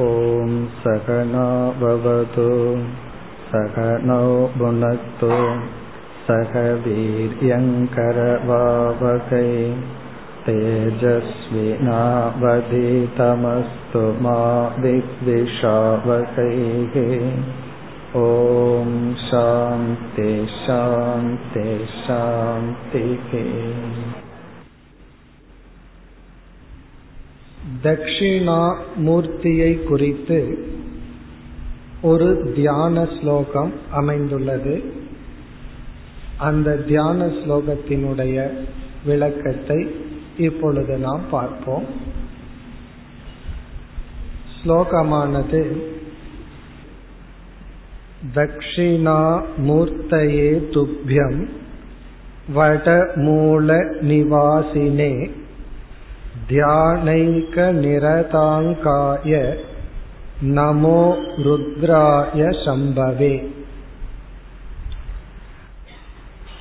ॐ सहनाववतु सहनौ भुनक्तु सह वीर्यङ्करवावकै तेजस्विनावधीतमस्तु मा विद्विषावकैः ॐ शान्ति शान्ति शान्तिः தக்ஷிணா மூர்த்தியை குறித்து ஒரு தியான ஸ்லோகம் அமைந்துள்ளது. அந்த தியான ஸ்லோகத்தினுடைய விளக்கத்தை இப்பொழுது நாம் பார்ப்போம். ஸ்லோகமானது தக்ஷிணா மூர்த்தயே துப்பியம் வடமூல நிவாசினே தியானைகநிரதாங்காய நமோ ருத்ராய சம்பவே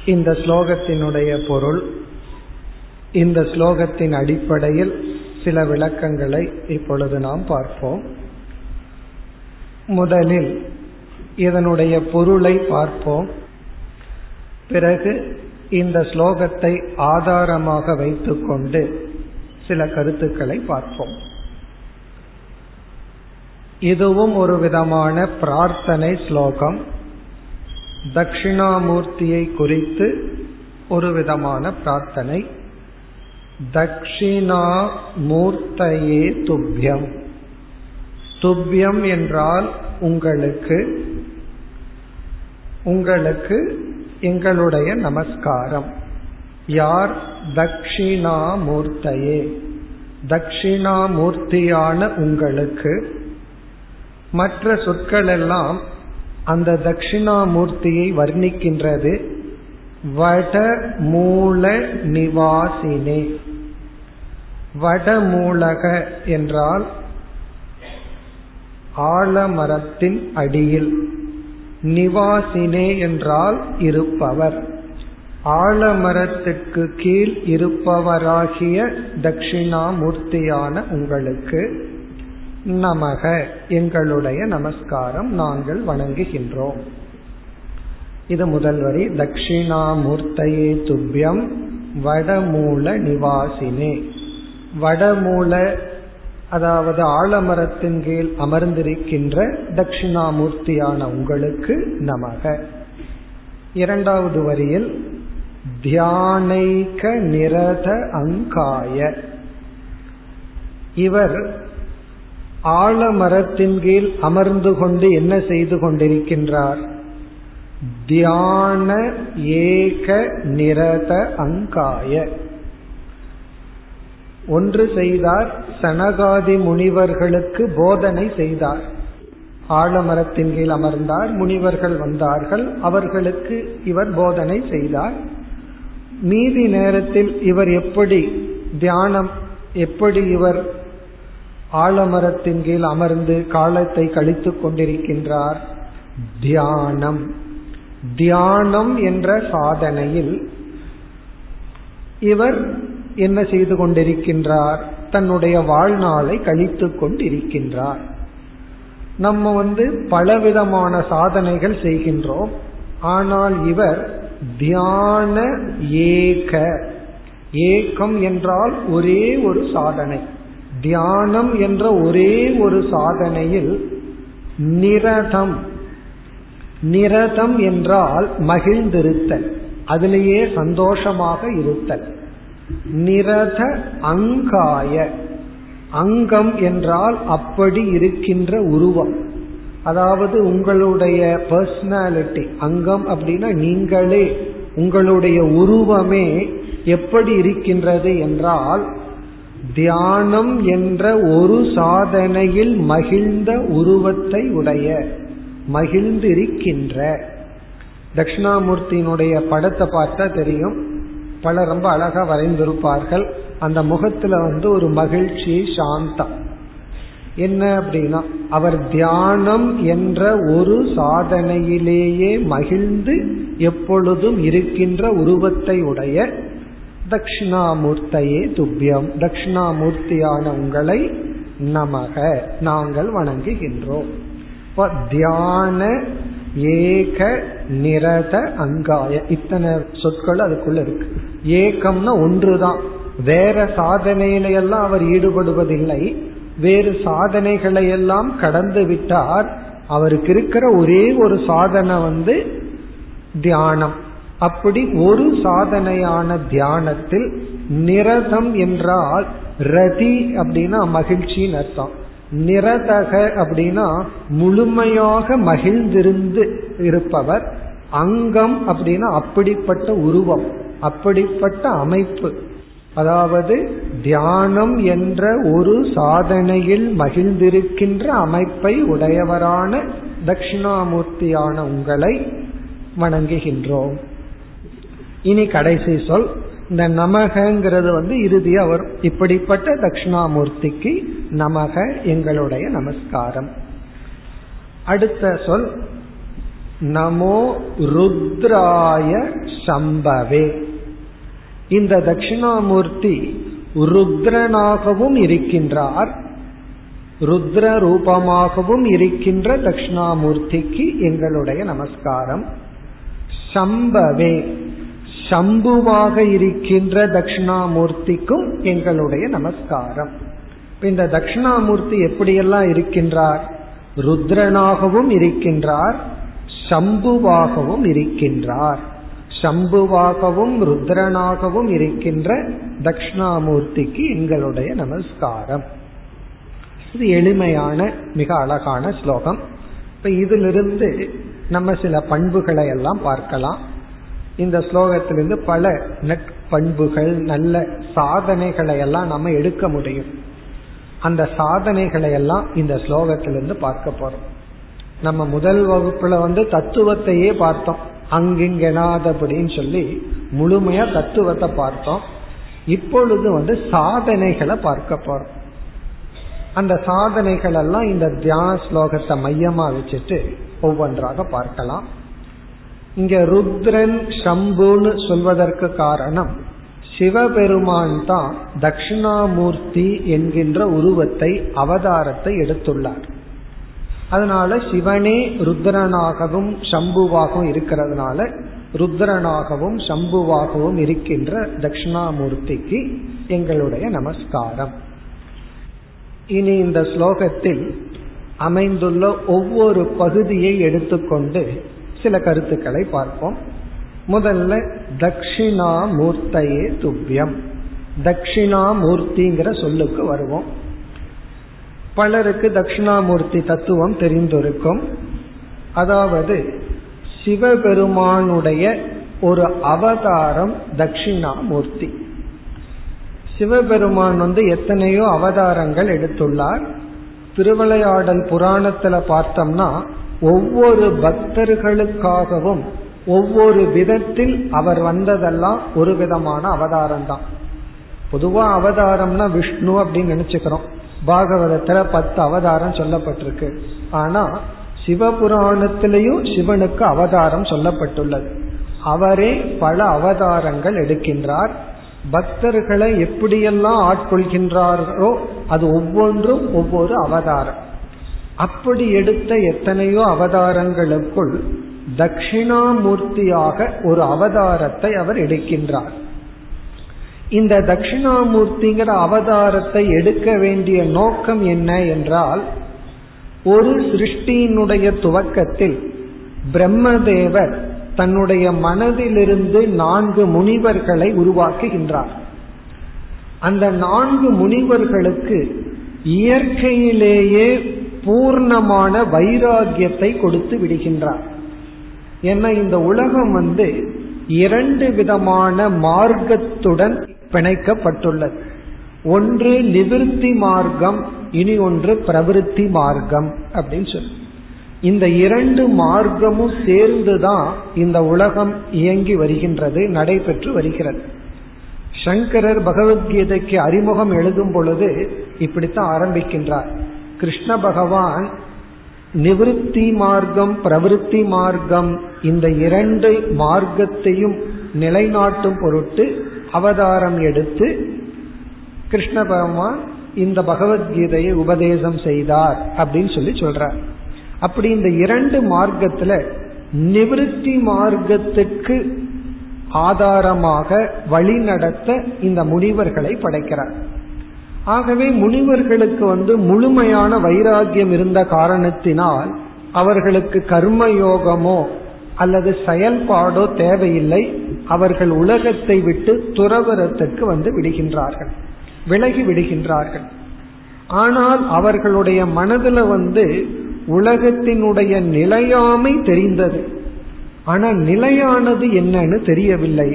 இந்த ஸ்லோகத்தினுடைய பொருள் இந்த ஸ்லோகத்தின் அடிப்படையில் சில விளக்கங்களை இப்பொழுது நாம் பார்ப்போம். முதலில் இதனுடைய பொருளை பார்ப்போம். பிறகு இந்த ஸ்லோகத்தை ஆதாரமாக வைத்துக்கொண்டு சில கருத்துக்களை பார்ப்போம். இதுவும் ஒரு விதமான பிரார்த்தனை ஸ்லோகம். தட்சிணாமூர்த்தியை குறித்து ஒரு விதமான பிரார்த்தனை. தட்சிணா மூர்த்தையே துப்பியம் துப்பியம் என்றால் உங்களுக்கு உங்களுக்கு எங்களுடைய நமஸ்காரம். யார் தட்சிணாமூர்த்தையே தக்ஷிணாமூர்த்தியான உங்களுக்கு மற்ற சொற்கள் எல்லாம் அந்த தட்சிணாமூர்த்தியை வர்ணிக்கின்றது. வட மூல நிவாசினே. வடமூலக என்றால் ஆலமரத்தின் அடியில். நிவாசினே என்றால் இருப்பவர். ஆலமரத்துக்கு கீழ் இருப்பவராகிய தட்சிணாமூர்த்தியான உங்களுக்கு நமக. எங்களுடைய நமஸ்காரம் நாங்கள் வணங்குகின்றோம். இது முதல் வரி. தட்சிணாமூர்த்தையே துப்பியம் வடமூல நிவாசினே. வடமூல அதாவது ஆலமரத்தின் கீழ் அமர்ந்திருக்கின்ற தட்சிணாமூர்த்தியான உங்களுக்கு நமக. இரண்டாவது வரியில் தியானைக நிரத அங்காய. இவர் ஆலமரத்தின் கீழ் அமர்ந்து கொண்டு என்ன செய்து கொண்டிருக்கின்றார்? தியான ஏக நிரத அங்காய. ஒன்று செய்தார் சனகாதி முனிவர்களுக்கு போதனை செய்தார். ஆலமரத்தின் கீழ் அமர்ந்தார் முனிவர்கள் வந்தார்கள் அவர்களுக்கு இவர் போதனை செய்தார். மீதி நேரத்தில் இவர் எப்படி தியானம் எப்படி இவர் ஆலமரத்தின் கீழ் அமர்ந்து காலத்தை கழித்துக் கொண்டிருக்கின்றார்? தியானம். தியானம் என்ற சாதனையில் இவர் என்ன செய்து கொண்டிருக்கின்றார்? தன்னுடைய வாழ்நாளை கழித்துக் கொண்டிருக்கின்றார். நம்ம வந்து பலவிதமான சாதனைகள் செய்கின்றோம். ஆனால் இவர் தியான ஏக. ஏகம் என்றால் ஒரே ஒரு சாதனை. தியானம் என்ற ஒரே ஒரு சாதனையில் நிரதம். நிரதம் என்றால் மகிழ்ந்திருத்தல். அதிலேயே சந்தோஷமாக இருத்தல். நிரத அங்காய. அங்கம் என்றால் அப்படி இருக்கின்ற உருவம். அதாவது உங்களுடைய பர்சனாலிட்டி அங்கம் அப்படின்னா நீங்களே உங்களுடைய உருவமே எப்படி இருக்கின்றது என்றால் தியானம் என்ற ஒரு சாதனையில் மகிழ்ந்த உருவத்தை உடைய மகிழ்ந்திருக்கின்ற. தட்சிணாமூர்த்தியினுடைய படத்தை பார்த்தா தெரியும். பல ரொம்ப அழகா வரைந்திருப்பார்கள். அந்த முகத்துல வந்து ஒரு மகிழ்ச்சி சாந்தம். என்ன அப்படின்னா அவர் தியானம் என்ற ஒரு சாதனையிலேயே மகிழ்ந்து எப்பொழுதும் இருக்கின்ற உருவத்தை உடைய தட்சிணாமூர்த்தையே துப்பியம் தட்சிணாமூர்த்தியான உங்களை நமக நாங்கள் வணங்குகின்றோம். தியான ஏக நிரத அங்காய இத்தனை சொற்கள் அதுக்குள்ள இருக்கு. ஏகம்னா ஒன்றுதான். வேற சாதனையில எல்லாம் அவர் ஈடுபடுவதில்லை. வேறு சாதனைகளை எல்லாம் கடந்து விட்டார். அவருக்கு இருக்கிற ஒரே ஒரு சாதனை வந்து தியானம். அப்படி ஒரு சாதனையான தியானத்தில் நிரதம் என்றால் ரதி அப்படின்னா மகிழ்ச்சின்னு அர்த்தம். நிரதக அப்படின்னா முழுமையாக மகிழ்ந்திருந்து இருப்பவர். அங்கம் அப்படின்னா அப்படிப்பட்ட உருவம் அப்படிப்பட்ட அமைப்பு. அதாவது தியானம் என்ற ஒரு சாதனையில் மகிழ்ந்திருக்கின்ற அமைப்பை உடையவரான தட்சிணாமூர்த்தியான உங்களை வணங்குகின்றோம். இனி கடைசி சொல் இந்த நமகங்கிறது வந்து இறுதி அவர் இப்படிப்பட்ட தட்சிணாமூர்த்திக்கு நமக எங்களுடைய நமஸ்காரம். அடுத்த சொல் நமோ ருத்ராய சம்பவே. இந்த தட்சிணாமூர்த்தி ருத்ரனாகவும் இருக்கின்றார். ருத்ர ரூபமாகவும் இருக்கின்ற தட்சிணாமூர்த்திக்கு எங்களுடைய நமஸ்காரம். சம்பவே சம்புவாக இருக்கின்ற தட்சிணாமூர்த்திக்கும் எங்களுடைய நமஸ்காரம். இந்த தட்சிணாமூர்த்தி எப்படியெல்லாம் இருக்கின்றார்? ருத்ரனாகவும் இருக்கின்றார் சம்புவாகவும் இருக்கின்றார். சம்புவாகவும் ருத்ரனாகவும் இருக்கின்ற தட்சிணாமூர்த்திக்கு எங்களுடைய நமஸ்காரம். இது எளிமையான மிக அழகான ஸ்லோகம். இப்ப இதிலிருந்து நம்ம சில பண்புகளை எல்லாம் பார்க்கலாம். இந்த ஸ்லோகத்திலிருந்து பல நட்பண்புகள் நல்ல சாதனைகளை எல்லாம் நம்ம எடுக்க முடியும். அந்த சாதனைகளை எல்லாம் இந்த ஸ்லோகத்திலிருந்து பார்க்க போறோம். நம்ம முதல் வகுப்புல வந்து தத்துவத்தையே பார்த்தோம். அங்கிங்கெனாதபடின்னு சொல்லி முழுமையா தத்துவத்தை பார்த்தோம். இப்பொழுது வந்து சாதனைகளை பார்க்க போறோம். அந்த சாதனைகள் எல்லாம் இந்த தியான ஸ்லோகத்தை மையமா வச்சுட்டு ஒவ்வொன்றாக பார்க்கலாம். இங்க ருத்ரன் சம்புன்னு சொல்வதற்கு காரணம் சிவபெருமான் தான் தட்சிணாமூர்த்தி என்கின்ற உருவத்தை அவதாரத்தை எடுத்துள்ளார். அதனால சிவனே ருத்ரனாகவும் சம்புவாகவும் இருக்கிறதுனால ருத்ரனாகவும் சம்புவாகவும் இருக்கின்ற தட்சிணாமூர்த்திக்கு எங்களுடைய நமஸ்காரம். இனி இந்த ஸ்லோகத்தில் அமைந்துள்ள ஒவ்வொரு பகுதியை எடுத்துக்கொண்டு சில கருத்துக்களை பார்ப்போம். முதல்ல தட்சிணாமூர்த்தையே துவ்யம். தட்சிணாமூர்த்திங்கிற சொல்லுக்கு வருவோம். பலருக்கு தட்சிணாமூர்த்தி தத்துவம் தெரிந்திருக்கும். அதாவது சிவபெருமானுடைய ஒரு அவதாரம் தட்சிணாமூர்த்தி. சிவபெருமான் வந்து எத்தனையோ அவதாரங்கள் எடுத்துள்ளார். திருவிளையாடல் புராணத்துல பார்த்தோம்னா ஒவ்வொரு பக்தர்களுக்காகவும் ஒவ்வொரு விதத்தில் அவர் வந்ததெல்லாம் ஒரு விதமான அவதாரம் தான் பொதுவா அவதாரம்னா விஷ்ணு அப்படின்னு நினைச்சுக்கிறோம். பாகவதத்துல பத்து அவதாரம் சொல்லப்பட்டிருக்கு. ஆனா சிவபுராணத்திலையும் சிவனுக்கு அவதாரம் சொல்லப்பட்டுள்ளது. அவரே பல அவதாரங்கள் எடுக்கின்றார். பக்தர்களை எப்படியெல்லாம் ஆட்கொள்கின்றாரோ அது ஒவ்வொன்றும் ஒவ்வொரு அவதாரம். அப்படி எடுத்த எத்தனையோ அவதாரங்களுக்குள் தட்சிணாமூர்த்தியாக ஒரு அவதாரத்தை அவர் எடுக்கின்றார். இந்த தட்சிணாமூர்த்திங்கிற அவதாரத்தை எடுக்க வேண்டிய நோக்கம் என்ன என்றால் ஒரு சிருஷ்டியினுடைய துவக்கத்தில் பிரம்மதேவர் தன்னுடைய மனதிலிருந்து நான்கு முனிவர்களை உருவாக்குகின்றார். அந்த நான்கு முனிவர்களுக்கு இயற்கையிலேயே பூர்ணமான வைராகியத்தை கொடுத்து விடுகின்றார். ஏன்னா இந்த உலகம் வந்து இரண்டு விதமான மார்க்கத்துடன் பிணைக்கப்பட்டுள்ளது. ஒன்று நிவிருத்தி மார்க்கம் இனி ஒன்று பிரவிருத்தி மார்க்கம் அப்படின்னு சொல்லி. இந்த இரண்டு மார்க்கமும் சேர்ந்துதான் இந்த உலகம் இயங்கி வருகின்றது நடைபெற்று வருகிறது. சங்கரர் பகவத்கீதைக்கு அறிமுகம் எழுதும் பொழுது இப்படித்தான் ஆரம்பிக்கின்றார். கிருஷ்ண பகவான் நிவிருத்தி மார்க்கம் பிரவிருத்தி மார்க்கம் இந்த இரண்டு மார்க்கத்தையும் நிலைநாட்டும் பொருட்டு அவதாரம் எடுத்து கிருஷ்ண பகவான் இந்த பகவத்கீதையை உபதேசம் செய்தார் அப்படின்னு சொல்லி சொல்றார். அப்படி இந்த இரண்டு மார்க்கத்துல நிவிருத்தி மார்க்கத்துக்கு ஆதாரமாக வழி நடத்த இந்த முனிவர்களை படைக்கிறார். ஆகவே முனிவர்களுக்கு வந்து முழுமையான வைராகியம் இருந்த காரணத்தினால் அவர்களுக்கு கர்மயோகமோ அல்லது செயல்பாடோ தேவையில்லை அவர்கள் உலகத்தை விட்டு துறவரத்துக்கு வந்து விடுகின்றார்கள் விலகி விடுகின்றார்கள். ஆனால் அவர்களுடைய மனதுல வந்து உலகத்தினுடைய நிலையாமை தெரிந்தது. ஆனா நிலையானது என்னன்னு தெரியவில்லை.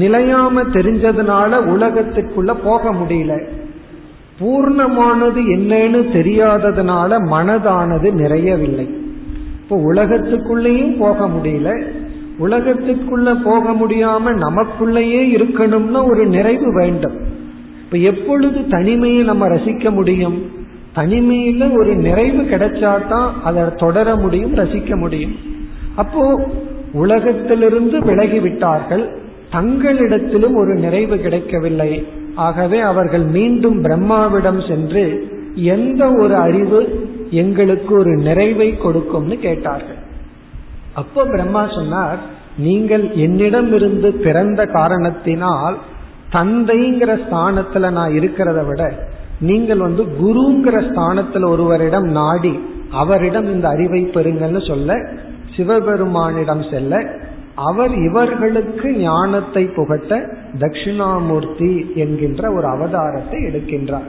நிலையாம தெரிஞ்சதுனால உலகத்துக்குள்ள போக முடியல. பூர்ணமானது என்னன்னு தெரியாததுனால மனதானது நிறையவில்லை. இப்போ உலகத்துக்குள்ளேயும் போக முடியல. உலகத்துக்குள்ள போக முடியாம நமக்குள்ளேயே இருக்கணும்னா ஒரு நிறைவு வேண்டும். இப்ப எப்பொழுது தனிமையை நம்ம ரசிக்க முடியும்? தனிமையில ஒரு நிறைவு கிடைச்சாதான் அதை தொடர முடியும் ரசிக்க முடியும். அப்போ உலகத்திலிருந்து விலகி விட்டார்கள் தங்களிடத்திலும் ஒரு நிறைவு கிடைக்கவில்லை. ஆகவே அவர்கள் மீண்டும் பிரம்மாவிடம் சென்று எந்த ஒரு அறிவு எங்களுக்கு ஒரு நிறைவை கொடுக்கும்னு கேட்டார்கள். அப்போ பிரம்மா சொன்னார் நீங்கள் என்னிடம் இருந்து பிறந்த காரணத்தினால் தந்தைங்கிற ஸ்தானத்துல நான் இருக்கிறத விட நீங்கள் வந்து குருங்கிற ஸ்தானத்துல ஒருவரிடம் நாடி அவரிடம் இந்த அறிவை பெறுங்கன்னு சொல்ல சிவபெருமானிடம் செல்ல அவர் இவர்களுக்கு ஞானத்தை புகட்ட தட்சிணாமூர்த்தி என்கின்ற ஒரு அவதாரத்தை எடுக்கின்றார்.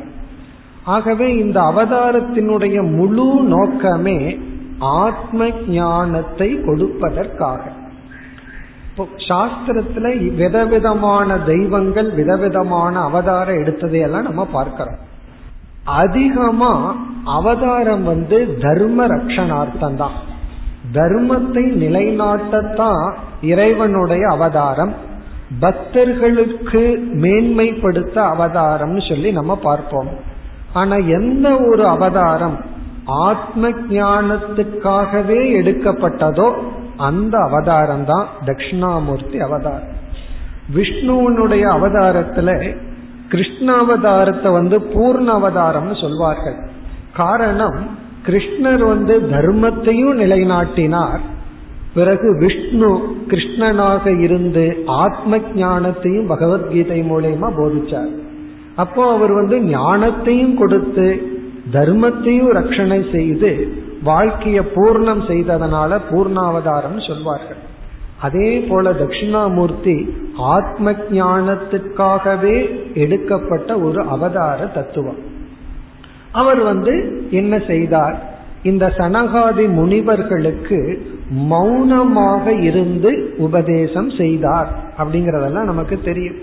ஆகவே இந்த அவதாரத்தினுடைய முழு நோக்கமே ஆத்ம ஞானத்தை கொடுப்பதற்காக. இப்போ சாஸ்திரத்துல விதவிதமான தெய்வங்கள் விதவிதமான அவதாரம் எடுத்ததையெல்லாம் நம்ம பார்க்கிறோம். அதிகமா அவதாரம் வந்து தர்ம ரக்ஷணார்த்தம் தான். தர்மத்தை நிலைநாட்டத்தான் இறைவனுடைய அவதாரம். பக்தர்களுக்கு மேன்மைப்படுத்த அவதாரம்னு சொல்லி நம்ம பார்ப்போம். ஆனா எந்த ஒரு அவதாரம் ஆத்ம ஞானத்துக்காகவே எடுக்கப்பட்டதோ அந்த அவதாரம் தான் தட்சிணாமூர்த்தி அவதாரம். விஷ்ணுவனுடைய அவதாரத்துல கிருஷ்ணாவதாரத்தை வந்து பூர்ண அவதாரம்னு சொல்வார்கள். காரணம் கிருஷ்ணர் வந்து தர்மத்தையும் நிலைநாட்டினார். பிறகு விஷ்ணு கிருஷ்ணனாக இருந்து ஆத்ம ஞானத்தையும் பகவத்கீதை மூலயமா போதிச்சார். அப்போ அவர் வந்து ஞானத்தையும் கொடுத்து தர்மத்தையும் ரட்சணை செய்து வாழ்க்கைய பூர்ணம் செய்ததனால பூர்ணாவதாரம் சொல்வார்கள். அதே போல தட்சிணாமூர்த்தி ஆத்ம ஞானத்துக்காகவே எடுக்கப்பட்ட ஒரு அவதார தத்துவம். அவர் வந்து என்ன செய்தார்? இந்த சனகாதி முனிவர்களுக்கு மௌனமாக இருந்து உபதேசம் செய்தார். அப்படிங்கறதெல்லாம் நமக்கு தெரியும்.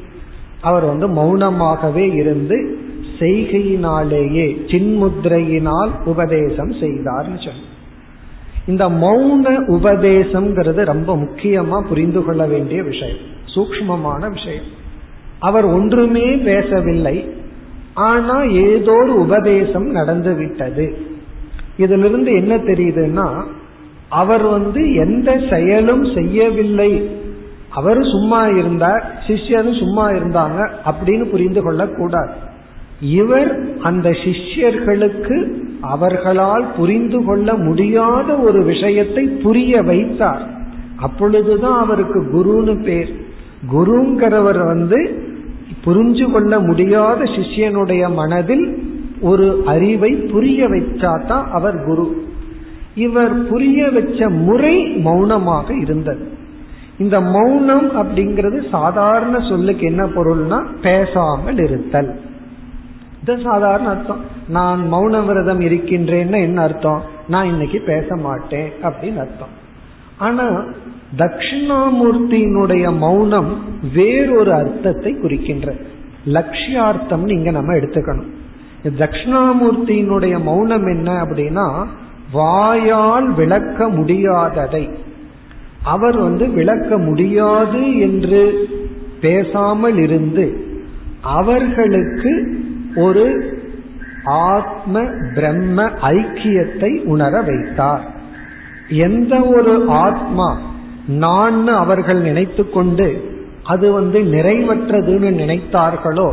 அவர் வந்து மௌனமாகவே இருந்து செய்கையினாலேயே சின்முத்திரையினால் உபதேசம் செய்தார்னு சொல்லி இந்த மௌன உபதேசம்ங்கிறது ரொம்ப முக்கியமா புரிந்து கொள்ள வேண்டிய விஷயம் சூக்மமான விஷயம். அவர் ஒன்றுமே பேசவில்லை ஆனா ஏதோ ஒரு உபதேசம் நடந்து விட்டது. இதிலிருந்து என்ன தெரியுதுன்னா அவர் வந்து எந்த செயலும் செய்யவில்லை அவர் சும்மா இருந்தார் சிஷ்யரும் சும்மா இருந்தாங்க அப்படின்னு புரிந்து கொள்ளக்கூடாது. இவர் அந்த சிஷ்யர்களுக்கு அவர்களால் புரிந்து கொள்ள முடியாத ஒரு விஷயத்தை புரிய வைத்தார். அப்பொழுதுதான் அவருக்கு குருன்னு பேர். குருங்கிறவர் வந்து புரிஞ்சு கொள்ள முடியாத சிஷ்யனுடைய மனதில் ஒரு அறிவை புரிய வச்சாதான் அவர் குரு. இவர் புரிய வச்ச முறை மௌனமாக இருந்தது. இந்த மௌனம் அப்படிங்கிறது சாதாரண சொல்லுக்கு என்ன பொருள்னா பேசாமல் இருத்தல். இது சாதாரண அர்த்தம். நான் மௌன விரதம் இருக்கின்றேன்னு என்ன அர்த்தம்? நான் இன்னைக்கு பேச மாட்டேன் அப்படின்னு அர்த்தம். ஆனா தட்சிணாமூர்த்தியினுடைய மௌனம் வேறொரு அர்த்தத்தை குறிக்கின்ற. லட்சியார்த்தம் இங்க நம்ம எடுத்துக்கணும். தட்சிணாமூர்த்தியினுடைய மௌனம் என்ன அப்படின்னா வாயால் விளக்க முடியாததை. அவர் வந்து விளக்க முடியாது என்று பேசாமல் இருந்து அவர்களுக்கு ஒரு ஆத்ம பிரம்ம ஐக்கியத்தை உணர வைத்தார். எந்த ஒரு ஆத்மா நான் அவர்கள் நினைத்து கொண்டு அது வந்து நிறைவற்றதுன்னு நினைத்தார்களோ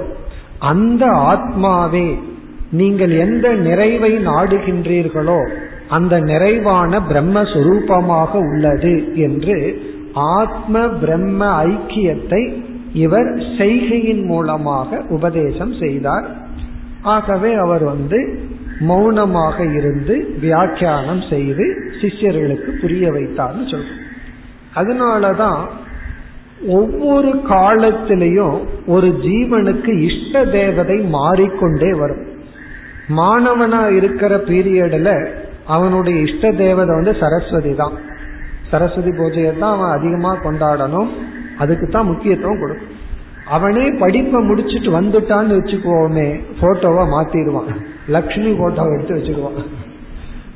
அந்த ஆத்மாவே நீங்கள் எந்த நிறைவை நாடுகின்றீர்களோ அந்த நிறைவான பிரம்மஸ்வரூபமாக உள்ளது என்று ஆத்ம பிரம்ம ஐக்கியத்தை இவர் செய்கையின் மூலமாக உபதேசம் செய்தார். ஆகவே அவர் வந்து மௌனமாக இருந்து வியாக்கியானம் செய்து சிஷ்யர்களுக்கு புரிய வைத்தார்னு சொல்றோம் அதனாலதான் ஒவ்வொரு காலத்திலையும் ஒரு ஜீவனுக்கு இஷ்ட தேவதை மாறிக்கொண்டே வரும். மாணவனா இருக்கிற பீரியடில் அவனுடைய இஷ்ட தேவதை வந்து சரஸ்வதி தான். சரஸ்வதி பூஜையை தான் அவன் அதிகமா கொண்டாடணும். அதுக்கு தான் முக்கியத்துவம் கொடுக்கும். அவனே படிப்பை முடிச்சுட்டு வந்துட்டான்னு வச்சுக்குவோமே போட்டோவை மாத்திடுவான். லக்ஷ்மி போட்டோவை எடுத்து வச்சுக்குவான்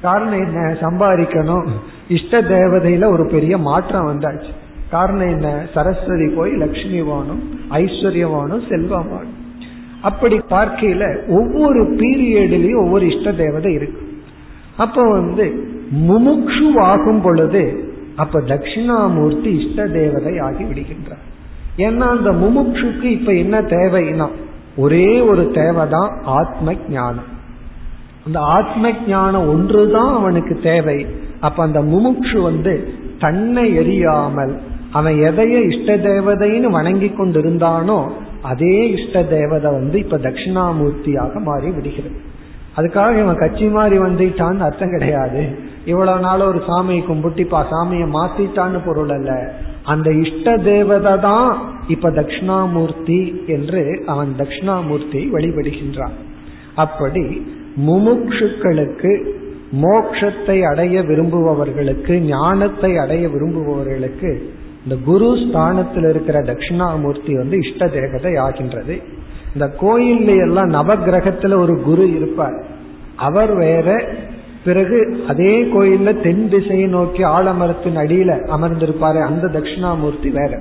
காரணம் என்ன? சம்பாதிக்கணும். இஷ்ட தேவதையில ஒரு பெரிய மாற்றம் வந்தாச்சு. காரணம் என்ன? சரஸ்வதி போய் லக்ஷ்மி வாணும் ஐஸ்வர்யம் வாணும் செல்வம் வாணும் அப்படி பார்க்கையில ஒவ்வொரு பீரியட்லயும் ஒவ்வொரு இஷ்ட தேவதை இருக்கு. அப்ப வந்து முமுக்ஷு ஆகும் பொழுது அப்ப தட்சிணாமூர்த்தி இஷ்ட தேவதை ஆகி விடுகின்றார். ஏன்னா அந்த முமுக்ஷுக்கு இப்ப என்ன தேவைன்னா ஒரே ஒரு தேவைதான் ஆத்ம ஞானம். அந்த ஆத்ம ஞானம் ஒன்றுதான் அவனுக்கு தேவை. அப்ப அந்த முமுக்ஷு வந்து தன்னை எரியாமல் அவன் எதைய இஷ்ட தேவதைன்னு வணங்கி கொண்டிருந்தானோ அதே இஷ்ட தேவதை வந்து இப்ப தட்சிணாமூர்த்தியாக மாறி விடுகிறது. அதுக்காக இவன் கட்சி மாறி வந்துட்டான்னு அர்த்தம் கிடையாது. இவ்வளவு நாள் ஒரு சாமியை கும்பிட்டிப்பா சாமியை மாத்திட்டான்னு பொருள் அல்ல. அந்த இஷ்ட தேவதை தான் இப்ப தட்சிணாமூர்த்தி என்று அவன் தட்சிணாமூர்த்தியை வழிபடுகின்றான். அப்படி முமுட்சுக்களுக்கு மோக்ஷத்தை அடைய விரும்புபவர்களுக்கு ஞானத்தை அடைய விரும்புபவர்களுக்கு இந்த குரு ஸ்தானத்தில் இருக்கிற தட்சிணாமூர்த்தி வந்து இஷ்ட தேவதை ஆகின்றது இந்த கோயில்ல எல்லாம் நவகிரகத்துல ஒரு குரு இருப்பார். அவர் வேற பிறகு அதே கோயில்ல தென் திசையை நோக்கி ஆலமரத்தின் அடியில அமர்ந்திருப்பாரு அந்த தட்சிணாமூர்த்தி வேற.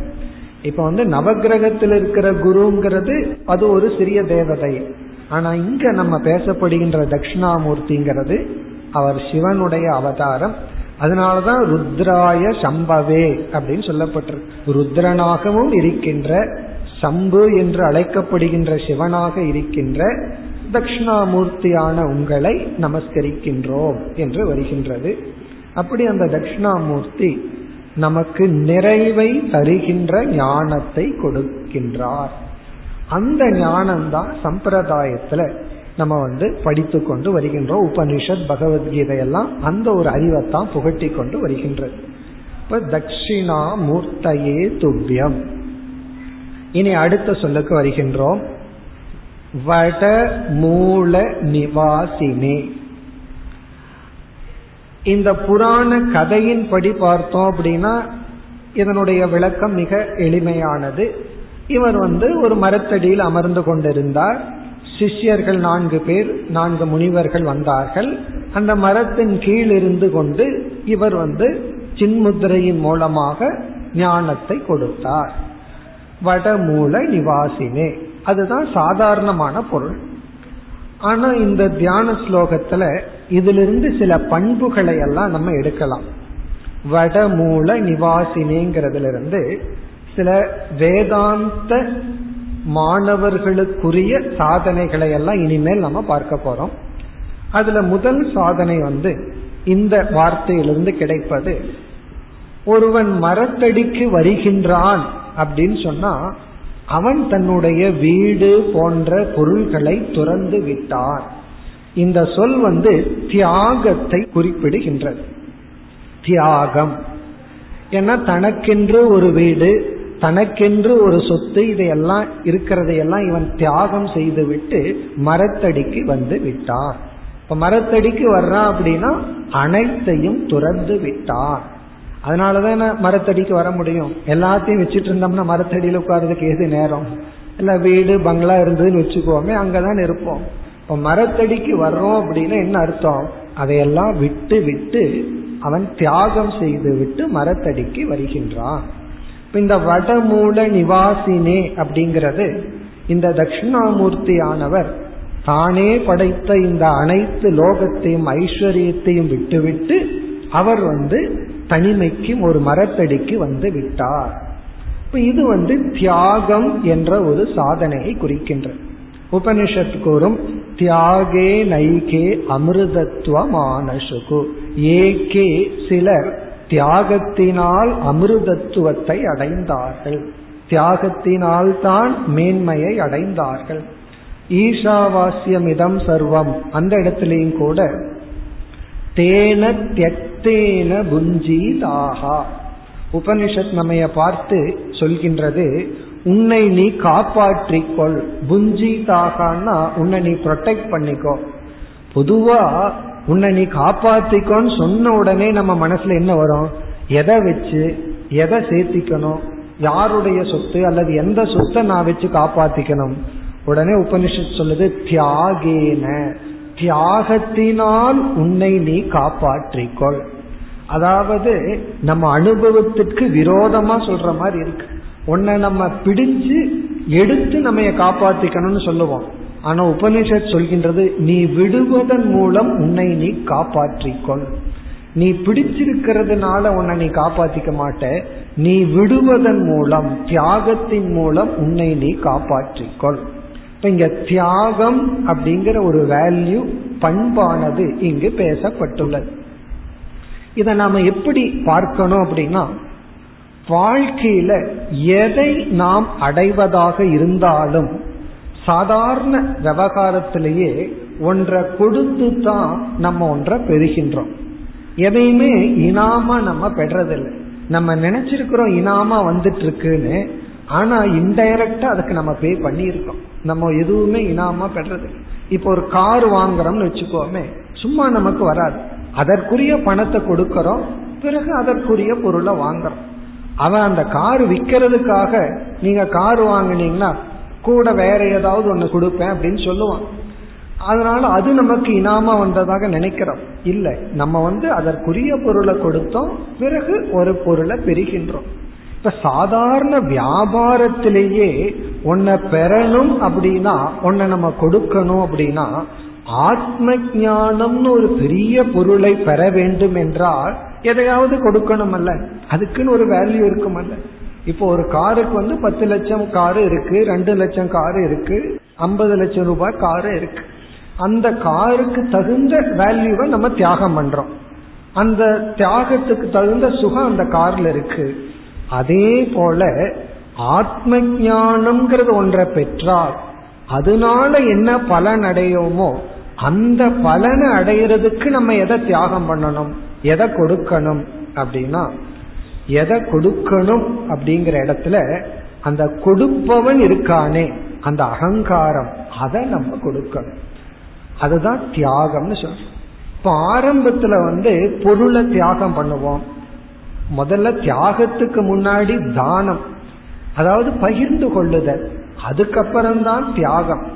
இப்ப வந்து நவகிரகத்தில் இருக்கிற குருங்கிறது அது ஒரு சிறிய தேவதை. ஆனா இங்க நம்ம பேசப்படுகின்ற தட்சிணாமூர்த்திங்கிறது அவர் சிவனுடைய அவதாரம். அதனாலதான் ருத்ராய சம்பவே அப்படின்னு சொல்லப்பட்டிருக்கு. ருத்ரனாகவும் இருக்கின்ற சம்பு என்று அழைக்கப்படுகின்ற சிவனாக இருக்கின்ற தட்சிணாமூர்த்தியான உங்களை நமஸ்கரிக்கின்றோம் என்று வருகின்றது. அப்படி அந்த தட்சிணாமூர்த்தி நமக்கு நிறைவை தருகின்ற ஞானத்தை கொடுக்கின்றார். அந்த ஞானம்தான் சம்பிரதாயத்துல நம்ம வந்து படித்து கொண்டு வருகின்றோம். உபனிஷத் பகவத்கீதையெல்லாம் அந்த ஒரு அறிவைத்தான் புகட்டி கொண்டு வருகின்றது. இப்ப தட்சிணா மூர்த்தையே துப்பியம் இனி அடுத்த சொல்லுக்கு வருகின்றோம். வட மூல நிவாசினே. இந்த புராண கதையின்படி பார்த்தோம் அப்படின்னா இதனுடைய விளக்கம் மிக எளிமையானது. இவர் வந்து ஒரு மரத்தடியில் அமர்ந்து கொண்டிருந்தார். சிஷ்யர்கள் நான்கு பேர் நான்கு முனிவர்கள் வந்தார்கள். அந்த மரத்தின் கீழ் இருந்து கொண்டு இவர் வந்து சின்முத்திரையின் மூலமாக ஞானத்தை கொடுத்தார். வடமூல நிவாசினே. அதுதான் சாதாரணமான பொருள். ஆனா இந்த தியான ஸ்லோகத்துல இதிலிருந்து சில பண்புகளை எல்லாம் நம்ம எடுக்கலாம். வடமூல நிவாசினேங்கிறதுல இருந்து சில வேதாந்த மாணவர்களுக்குரிய சாதனைகளை எல்லாம் இனிமேல் நம்ம பார்க்க போறோம். அதுல முதல் சாதனை வந்து இந்த வார்த்தையிலிருந்து கிடைப்பது ஒருவன் மரத்தடிக்கு வருகின்றான் அப்படின்னு சொன்னா அவன் தன்னுடைய வீடு போன்ற பொருள்களை துறந்து விட்டான். இந்த சொல் வந்து தியாகத்தை குறிப்பிடுகின்றது. தியாகம். ஏன்னா தனக்கென்று ஒரு வீடு தனக்கென்று ஒரு சொத்து இதையெல்லாம் இருக்கிறதையெல்லாம் இவன் தியாகம் செய்து விட்டு மரத்தடிக்கு வந்து விட்டான். இப்ப மரத்தடிக்கு வர்றான் அப்படின்னா அனைத்தையும் துறந்து விட்டான். அதனாலதான் மரத்தடிக்கு வர முடியும். எல்லாத்தையும் வச்சுட்டு இருந்தோம்னா மரத்தடியில் உட்கார்றதுக்கு ஏது நேரம். இல்ல வீடு பங்களா இருந்ததுன்னு வச்சுக்கோமே அங்கதான் இருப்போம் இப்ப மரத்தடிக்கு வர்றோம் அப்படின்னு என்ன அர்த்தம்? அதையெல்லாம் விட்டு விட்டு அவன் தியாகம் செய்து விட்டு மரத்தடிக்கு வருகின்றான். இந்த வடமூல நிவாசினே அப்படிங்கிறது இந்த தட்சிணாமூர்த்தியானவர் தானே படைத்த இந்த அனைத்து லோகத்தையும் ஐஸ்வர்யத்தையும் விட்டுவிட்டு அவர் வந்து தனிமைக்கும் ஒரு மரத்தடிக்கு வந்து விட்டார். இது வந்து தியாகம் என்ற ஒரு சாதனையை குறிக்கின்ற உபனிஷத் கூறும் தியாகே நைகே அமிர்தத்துவமானசுகு ஏகே சிலர் தியாகத்தினால் அமிர்தத்துவத்தை அடைந்தார்கள். தியாகத்தினால் தான் மேன்மையை அடைந்தார்கள். ஈஷாவாசியமிதம் சர்வம். அந்த இடத்திலையும் கூட தேன தியக்தேன புஞ்சீதாகா உபனிஷத் நம்மைய பார்த்து சொல்கின்றது உன்னை நீ காப்பாற்றிக்கொள். புஞ்சீதாகான்னா உன்னை நீ ப்ரொடெக்ட் பண்ணிக்கோ. பொதுவா உன்னை நீ காப்பாத்திக்கோன்னு சொன்ன உடனே நம்ம மனசுல என்ன வரும்? எதை வச்சு எதை சேர்த்திக்கணும்? யாருடைய சொத்து அல்லது எந்த சொத்தை நான் வச்சு காப்பாத்திக்கணும்? உடனே உபனிஷத் சொல்லுது தியாகேன. தியாகத்தினால் உன்னை நீ காப்பாற்றிக்கொள். அதாவது நம்ம அனுபவத்திற்கு விரோதமா சொல்ற மாதிரி இருக்கு. உன்னை நம்ம பிடிச்சு எடுத்து நம்ம காப்பாத்திக்கணும்னு சொல்லுவோம். ஆனா உபனிஷத் சொல்கின்றது நீ விடுவதன் மூலம் உன்னை நீ காப்பாற்றிக்கொள். நீ பிடிச்சிருக்கிறதுனால உன்னை நீ காப்பாத்திக்க மாட்ட. நீ விடுவதன் மூலம் தியாகத்தின் மூலம் உன்னை நீ காப்பாற்றிக்கொள். இப்ப இங்க தியாகம் அப்படிங்கிற ஒரு வேல்யூ பண்பானது இங்கு பேசப்பட்டுள்ளது. இதை நாம எப்படி பார்க்கணும் அப்படின்னா வாழ்க்கையில எதை நாம் அடைவதாக இருந்தாலும் சாதாரண விவகாரத்திலேயே ஒன்றை கொடுத்து தான் நம்ம ஒன்றை பெறுகின்றோம். எதையுமே இனாம நம்ம பெறதில்லை. நம்ம நினைச்சிருக்கிறோம் இனாமா வந்துட்டு இருக்குன்னு ஆனா இன்டைரக்டா அதுக்கு நம்ம பே பண்ணியிருக்கோம். நம்ம எதுவுமே இனாமா பெறது இப்போ ஒரு கார் வாங்குறோம்னு வச்சுக்கோமே சும்மா நமக்கு வராது. அதற்குரிய பணத்தை கொடுக்கறோம் பிறகு அதற்குரிய பொருளை வாங்குறோம். அவன் அந்த கார் விற்கிறதுக்காக நீங்க கார் வாங்கினீங்கன்னா கூட வேற ஏதாவது ஒன்று கொடுப்பேன் அப்படின்னு சொல்லுவான். அதனால அது நமக்கு இனாமா வந்ததாக நினைக்கிறோம். இல்லை நம்ம வந்து அதற்குரிய பொருளை கொடுத்தோம் பிறகு ஒரு பொருளை பெறுகின்றோம். இப்ப சாதாரண வியாபாரத்திலேயே உன்னை பெறணும் அப்படின்னா உன்னை நம்ம கொடுக்கணும் அப்படின்னா ஆத்ம ஞானம்னு ஒரு பெரிய பொருளை பெற வேண்டும் என்றால் எதையாவது கொடுக்கணும் அல்ல அதுக்குன்னு ஒரு வேல்யூ இருக்கும் அல்ல இப்போ ஒரு காருக்கு வந்து பத்து லட்சம் காரு இருக்கு ரெண்டு லட்சம் காரு இருக்கு ஐம்பது லட்சம் ரூபாய் காரு இருக்கு. அந்த காருக்கு தகுந்த வேல்யூவை நம்ம தியாகம் பண்றோம். அந்த தியாகத்துக்கு தகுந்த சுகம் அந்த கார்ல இருக்கு. அதே போல ஆத்ம ஞானம்ங்கிறது ஒன்றை பெற்றால் அதனால என்ன பலன் அடையோமோ அந்த பலனை அடையிறதுக்கு நம்ம எதை தியாகம் பண்ணணும் எதை கொடுக்கணும் அப்படின்னா எதை கொடுக்கணும் அப்படிங்கிற இடத்துல அந்த கொடுப்பவன் இருக்கானே அந்த அகங்காரம் அதை நம்ம கொடுக்கணும். அதுதான் தியாகம்னு சொல்றோம். இப்ப ஆரம்பத்துல வந்து பொருளை தியாகம் பண்ணுவோம். முதல்ல தியாகத்துக்கு முன்னாடி தானம் அதாவது பகிர்ந்து கொள்ளுதல் அதுக்கப்புறம்தான் தியாகம்.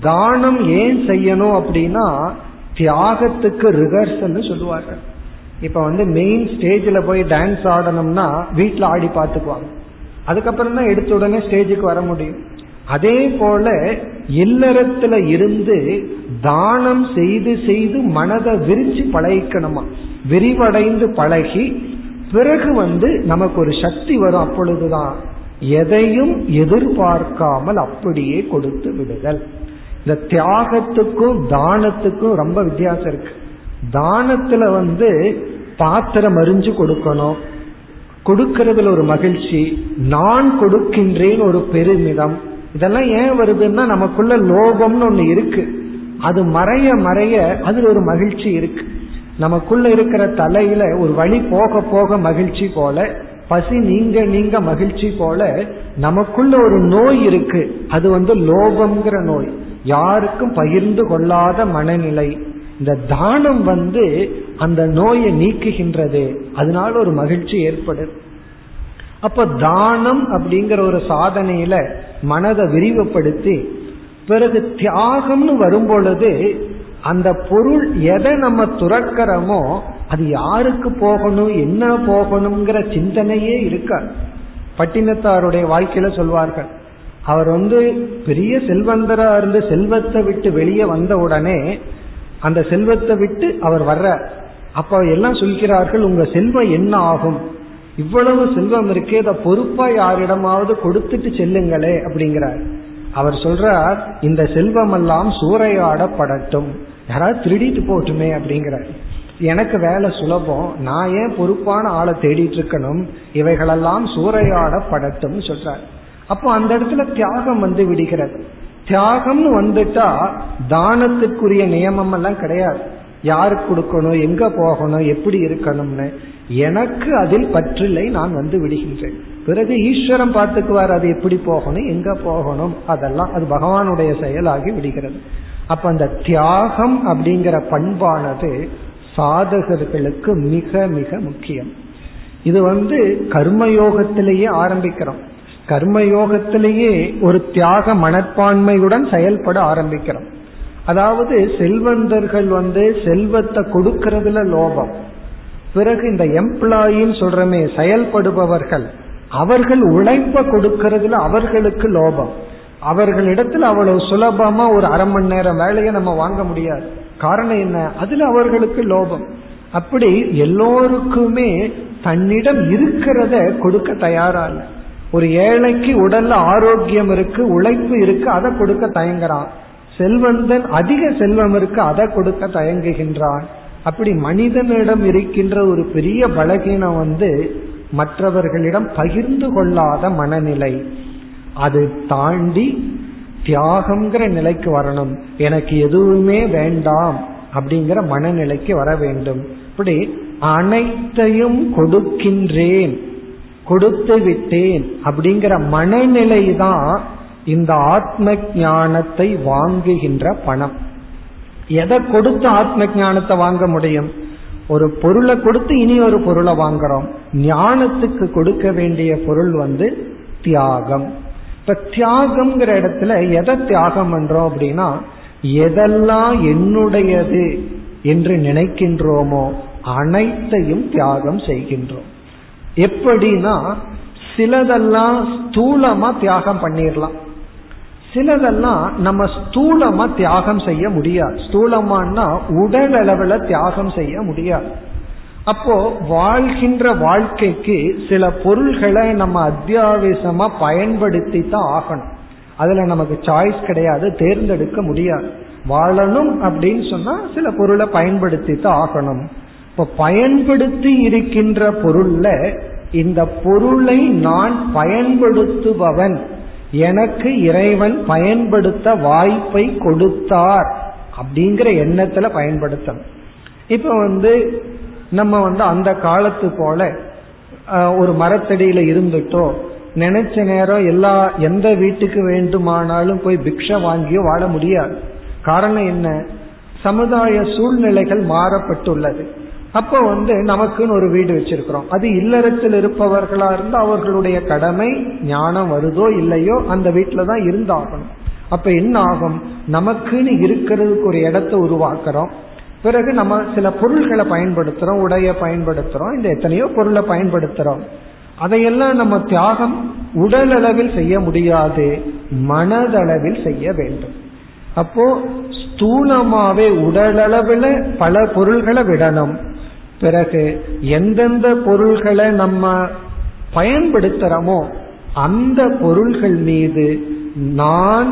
தானம் ஏன் செய்யணும் அப்படின்னா தியாகத்துக்கு ரிஹர்சல்னு சொல்லுவார்கள். இப்ப வந்து மெயின் ஸ்டேஜில் போய் டான்ஸ் ஆடணும்னா வீட்டில் ஆடி பார்த்துக்குவாங்க. அதுக்கப்புறம் தான் எடுத்த உடனே ஸ்டேஜுக்கு வர முடியும். அதே போல இல்லறத்துல இருந்து தானம் செய்து செய்து மனதை விரிச்சு பழகிக்கணுமா? விரிவடைந்து பழகி பிறகு வந்து நமக்கு ஒரு சக்தி வரும் அப்பொழுதுதான். எதையும் எதிர்பார்க்காமல் அப்படியே கொடுத்து விடுதல். இந்த தியாகத்துக்கும் தானத்துக்கும் ரொம்ப வித்தியாசம் இருக்கு. தானத்துல வந்து பாத்திரம் அறிஞ்சு கொடுக்கணும். கொடுக்கறதுல ஒரு மகிழ்ச்சி. நான் கொடுக்கின்றேன் ஒரு பெருமிதம். இதெல்லாம் ஏன் வருதுன்னா நமக்குள்ள லோபம்னு ஒண்ணு இருக்கு. அது மறைய மறைய அதுல ஒரு மகிழ்ச்சி இருக்கு. நமக்குள்ள இருக்கிற தலையில ஒரு வழி போக போக மகிழ்ச்சி போல பசி நீங்க நீங்க மகிழ்ச்சி போல நமக்குள்ள ஒரு நோய் இருக்கு. அது வந்து லோபம்ங்கிற நோய். யாருக்கும் பகிர்ந்து கொள்ளாத மனநிலை. இந்த தானம் வந்து அந்த நோயை நீக்குகின்றது. அதனால ஒரு மகிழ்ச்சி ஏற்படுது அப்ப தானம் அப்படிங்கிற ஒரு சாதனையில மனதை விரிவுபடுத்தி பிறகு தியாகம்னு வரும் பொழுது அந்த பொருள் எதை நம்ம துறக்கிறோமோ அது யாருக்கு போகணும் என்ன போகணுங்கிற சிந்தனையே இருக்க பட்டினத்தாருடைய வாழ்க்கையில சொல்வார்கள் அவர் வந்து பெரிய செல்வந்தரா இருந்து செல்வத்தை விட்டு வெளியே வந்த உடனே அந்த செல்வத்தை விட்டு அவர் வர்ற அப்ப எல்லாம் சொல்கிறார்கள் உங்க செல்வம் என்ன ஆகும்? இவ்வளவு செல்வம் இருக்கே இதை பொறுப்பா யாரிடமாவது கொடுத்துட்டு செல்லுங்களே அப்படிங்கிறார். அவர் சொல்றார் இந்த செல்வம் எல்லாம் சூறையாடப்படட்டும். யாராவது திருடிட்டு போட்டுமே அப்படிங்கிறார். எனக்கு வேலை சுலபம் நான் ஏன் பொறுப்பான ஆளை தேடிட்டு இருக்கணும்? இவைகளெல்லாம் சூறையாடப்படட்டும் சொல்றார். அப்போ அந்த இடத்துல தியாகம் வந்து விடுகிறது. தியாகம்னு வந்துட்டா தானத்துக்குரிய நியமம் எல்லாம் கிடையாது. யாருக்கு கொடுக்கணும்? எங்க போகணும்? எப்படி இருக்கணும்னு. எனக்கு அதில் பற்றில்லை நான் வந்து விடுகின்றேன். பிறகு ஈஸ்வரம் பார்த்துக்குவார் அது எப்படி போகணும்? எங்க போகணும்? அதெல்லாம் அது பகவானுடைய செயலாகி விடுகிறது. அப்ப அந்த தியாகம் அப்படிங்கிற பண்பானது சாதகர்களுக்கு மிக மிக முக்கியம். இது வந்து கர்மயோகத்திலேயே ஆரம்பிக்கிறோம். கர்மயோகத்திலேயே ஒரு தியாக மனப்பான்மையுடன் செயல்பட ஆரம்பிக்கிறோம். அதாவது செல்வந்தர்கள் வந்து செல்வத்தை கொடுக்கறதுல லோபம். பிறகு இந்த எம்ப்ளாயின்னு சொல்றமே செயல்படுபவர்கள் அவர்கள் உழைப்ப கொடுக்கறதுல அவர்களுக்கு லோபம். அவர்களிடத்துல அவ்வளவு சுலபமா ஒரு அரை மணி நேரம் வேலையை நம்ம வாங்க முடியாது. காரணம் என்ன? அதுல அவர்களுக்கு லோபம். அப்படி எல்லோருக்குமே தன்னிடம் இருக்கிறத கொடுக்க தயாரா இல்லை. ஒரு ஏழைக்கு உடல்ல ஆரோக்கியம் இருக்கு உழைப்பு இருக்கு அதை கொடுக்க தயங்குறான். செல்வந்தன் அதிக செல்வம் இருக்கு அதை கொடுக்க தயங்குகின்றான். அப்படி மனிதனிடம் இருக்கின்ற ஒரு பெரிய பலகீனம் வந்து மற்றவர்களிடம் பகிர்ந்து கொள்ளாத மனநிலை. அது தாண்டி தியாகம்ங்கிற நிலைக்கு வரணும். எனக்கு எதுவுமே வேண்டாம் அப்படிங்கிற மனநிலைக்கு வர வேண்டும். இப்படி அனைத்தையும் கொடுக்கின்றேன் கொடுத்து விட்டேன் அப்படிங்கிற மனநிலை தான் இந்த ஆத்ம ஞானத்தை வாங்குகின்ற பணம். எதை கொடுத்து ஆத்ம ஞானத்தை வாங்க முடியும்? ஒரு பொருளை கொடுத்து இனி ஒரு பொருளை வாங்குறோம். ஞானத்துக்கு கொடுக்க வேண்டிய பொருள் வந்து தியாகம். இப்ப தியாகம்ங்கிற இடத்துல எதை தியாகம் பண்றோம் அப்படின்னா எதெல்லாம் என்னுடையது என்று நினைக்கின்றோமோ அனைத்தையும் தியாகம் செய்கின்றோம். எப்படின்னா சிலதெல்லாம் ஸ்தூலமா தியாகம் பண்ணிடலாம் சிலதெல்லாம் நம்ம ஸ்தூலமா தியாகம் செய்ய முடியாது. ஸ்தூலமானா உடல் அளவுல தியாகம் செய்ய முடியாது. அப்போ வாழ்கின்ற வாழ்க்கைக்கு சில பொருள்களை நம்ம அத்தியாவசியமா பயன்படுத்தி தான் ஆகணும். அதுல நமக்கு சாய்ஸ் கிடையாது தேர்ந்தெடுக்க முடியாது. வாழணும் அப்படின்னு சொன்னா சில பொருளை பயன்படுத்தி தான் ஆகணும். இப்ப பயன்படுத்தி இருக்கின்ற பொருள்ல இந்த பொருளை நான் பயன்படுத்துபவன் எனக்கு இறைவன் பயன்படுத்த வாய்ப்பை கொடுத்தார் அப்படிங்கிற எண்ணத்துல பயன்படுத்தணும். இப்ப வந்து நம்ம வந்து அந்த காலத்து போல ஒரு மரத்தடியில இருந்துட்டோ நினைச்ச நேரம் எல்லா எந்த வீட்டுக்கு வேண்டுமானாலும் போய் பிக்ஷை வாங்கியோ வாழ முடியாது. காரணம் என்ன? சமுதாய சூழ்நிலைகள் மாறப்பட்டுள்ளது. அப்போ வந்து நமக்குன்னு ஒரு வீடு வச்சிருக்கிறோம். அது இல்லறத்தில் இருப்பவர்களா இருந்தா அவர்களுடைய கடமை ஞானம் வருதோ இல்லையோ அந்த வீட்டில தான் இருந்தாகணும். அப்ப என்ன ஆகும்? நமக்குன்னு இருக்கிறதுக்கு ஒரு இடத்தை உருவாக்குறோம். பிறகு நம்ம சில பொருள்களை பயன்படுத்துறோம் உடைய பயன்படுத்துறோம் இந்த எத்தனையோ பொருளை பயன்படுத்துறோம். அதையெல்லாம் நம்ம தியாகம் உடல் அளவில் செய்ய முடியாது மனதளவில் செய்ய வேண்டும். அப்போ ஸ்தூலமாவே உடலளவில் பல பொருள்களை விடணும். பிறகு எந்தெந்த பொருள்களை நம்ம பயன்படுத்துறோமோ அந்த பொருள்கள் மீது நான்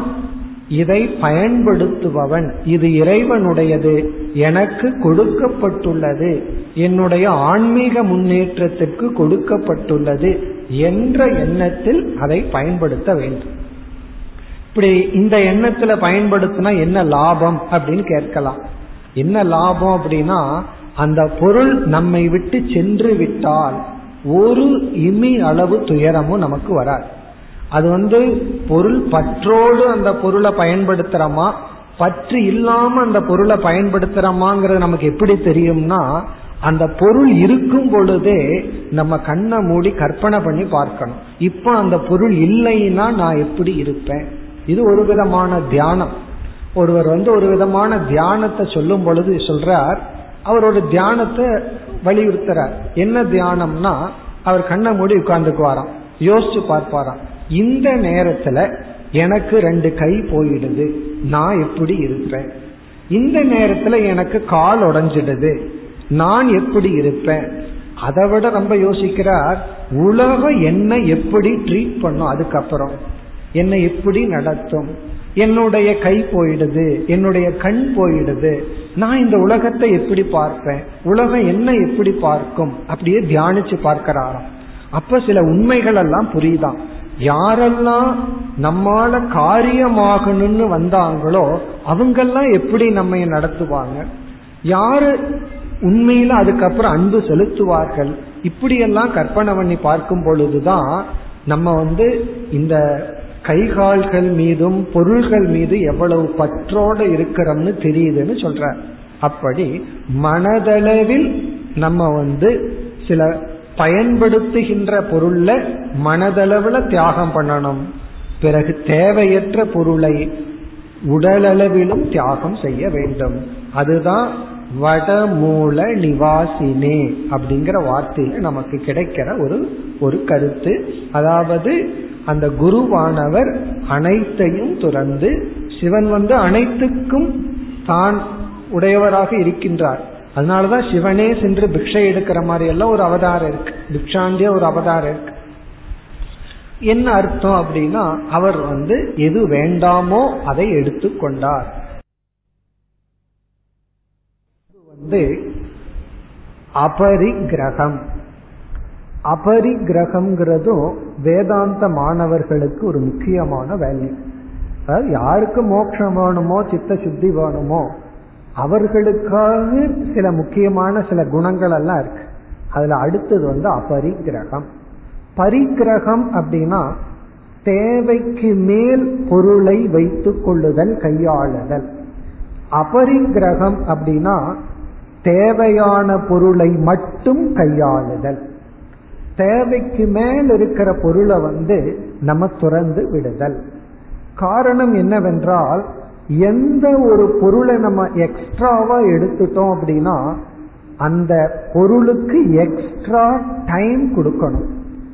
இதை பயன்படுத்துபவன் இது இறைவனுடையது எனக்கு கொடுக்கப்பட்டுள்ளது என்னுடைய ஆன்மீக முன்னேற்றத்திற்கு கொடுக்கப்பட்டுள்ளது என்ற எண்ணத்தில் அதை பயன்படுத்த வேண்டும். இப்படி இந்த எண்ணத்துல பயன்படுத்தினா என்ன லாபம் அப்படின்னு கேட்கலாம். என்ன லாபம் அப்படின்னா அந்த பொருள் நம்மை விட்டு சென்று விட்டால் ஒரு இமி அளவு துயரமும் நமக்கு வராது. அது வந்து பொருள் பற்றோடு அந்த பொருளை பயன்படுத்துறோமா? பற்று இல்லாம அந்த பொருளை பயன்படுத்துறோமாங்கிறது நமக்கு எப்படி தெரியும்னா அந்த பொருள் இருக்கும் பொழுதே நம்ம கண்ணை மூடி கற்பனை பண்ணி பார்க்கணும். இப்போ அந்த பொருள் இல்லைன்னா நான் எப்படி இருப்பேன்? இது ஒரு விதமான தியானம். ஒருவர் வந்து ஒரு விதமான தியானத்தை சொல்லும் பொழுது சொல்றார் அவரோட தியானத்தை வலியுறுத்துறார். என்ன தியானம்னா அவர் கண்ணை மூடி உட்கார்ந்துக்குவாராம் யோசிச்சு பார்ப்பாராம். இந்த நேரத்துல எனக்கு ரெண்டு கை போயிடுது. நான் எப்படி இருப்பேன்? இந்த நேரத்துல எனக்கு கால் உடஞ்சிடுது. நான் எப்படி இருப்பேன்? அதை விட ரொம்ப யோசிக்கிறார் உலகம் என்ன எப்படி ட்ரீட் பண்ணும்? அதுக்கப்புறம் என்னை எப்படி நடத்தும்? என்னுடைய கை போயிடுது என்னுடைய கண் போயிடுது. நான் இந்த உலகத்தை எப்படி பார்ப்பேன்? உலகம் என்ன எப்படி பார்க்கும்? அப்படியே தியானிச்சு பார்க்கிறாராம். அப்ப சில உண்மைகள் எல்லாம் புரியுதாம். யாரெல்லாம் நம்மால காரியமாகணும்னு வந்தாங்களோ அவங்கெல்லாம் எப்படி நம்ம நடத்துவாங்க? யாரு உண்மையில அதுக்கப்புறம் அன்பு செலுத்துவார்கள்? இப்படியெல்லாம் கற்பனை பண்ணி பார்க்கும் பொழுதுதான் நம்ம வந்து இந்த கைகால்கள் மீதும் பொருள்கள் மீது எவ்வளவு பற்றோடு இருக்கிறோம்னு தெரியுதுன்னு சொல்ற அப்படி மனதளவில் நம்ம வந்து சில பயன்படுத்துகின்ற பொருள்ல மனதளவுல தியாகம் பண்ணணும். பிறகு தேவையற்ற பொருளை உடலளவிலும் தியாகம் செய்ய வேண்டும். அதுதான் வடமூல நிவாசினே அப்படிங்கிற வார்த்தையில நமக்கு கிடைக்கிற ஒரு ஒரு கருத்து. அதாவது அந்த குருவானவர் அனைத்தையும் துறந்து சிவன் வந்து அனைத்துக்கும் தான் உடையவராக இருக்கின்றார். அதனாலதான் சிவனே சென்று பிக்ஷை எடுக்கிற மாதிரி எல்லாம் ஒரு அவதாரம் இருக்கு. பிக்ஷாண்டே ஒரு அவதாரம் இருக்கு. என்ன அர்த்தம் அப்படின்னா அவர் வந்து எது வேண்டாமோ அதை எடுத்துக்கொண்டார் வந்து அபரிகிரகம். அபரிகிரகம்ங்கிறதும் வேதாந்த மாணவர்களுக்கு ஒரு முக்கியமான வேல்யூ. அதாவது யாருக்கு மோட்சம் வேணுமோ சித்த சுத்தி வேணுமோ அவர்களுக்காக சில முக்கியமான சில குணங்கள் எல்லாம் இருக்கு. அதுல அடுத்தது வந்து அபரிகிரகம் பரிகிரகம் அப்படின்னா தேவைக்கு மேல் பொருளை வைத்துக் கொள்ளுதல் கையாளுதல். அபரிகிரகம் அப்படின்னா தேவையான பொருளை மட்டும் கையாளுதல். தேவைக்கு மேல் இருக்கிற பொருளை வந்து நம்ம துறந்து விடுதல். காரணம் என்னவென்றால் எந்த ஒரு பொருளை நம்ம எக்ஸ்ட்ராவா எடுத்துட்டோம் அப்படின்னா அந்த பொருளுக்கு எக்ஸ்ட்ரா டைம் கொடுக்கணும்.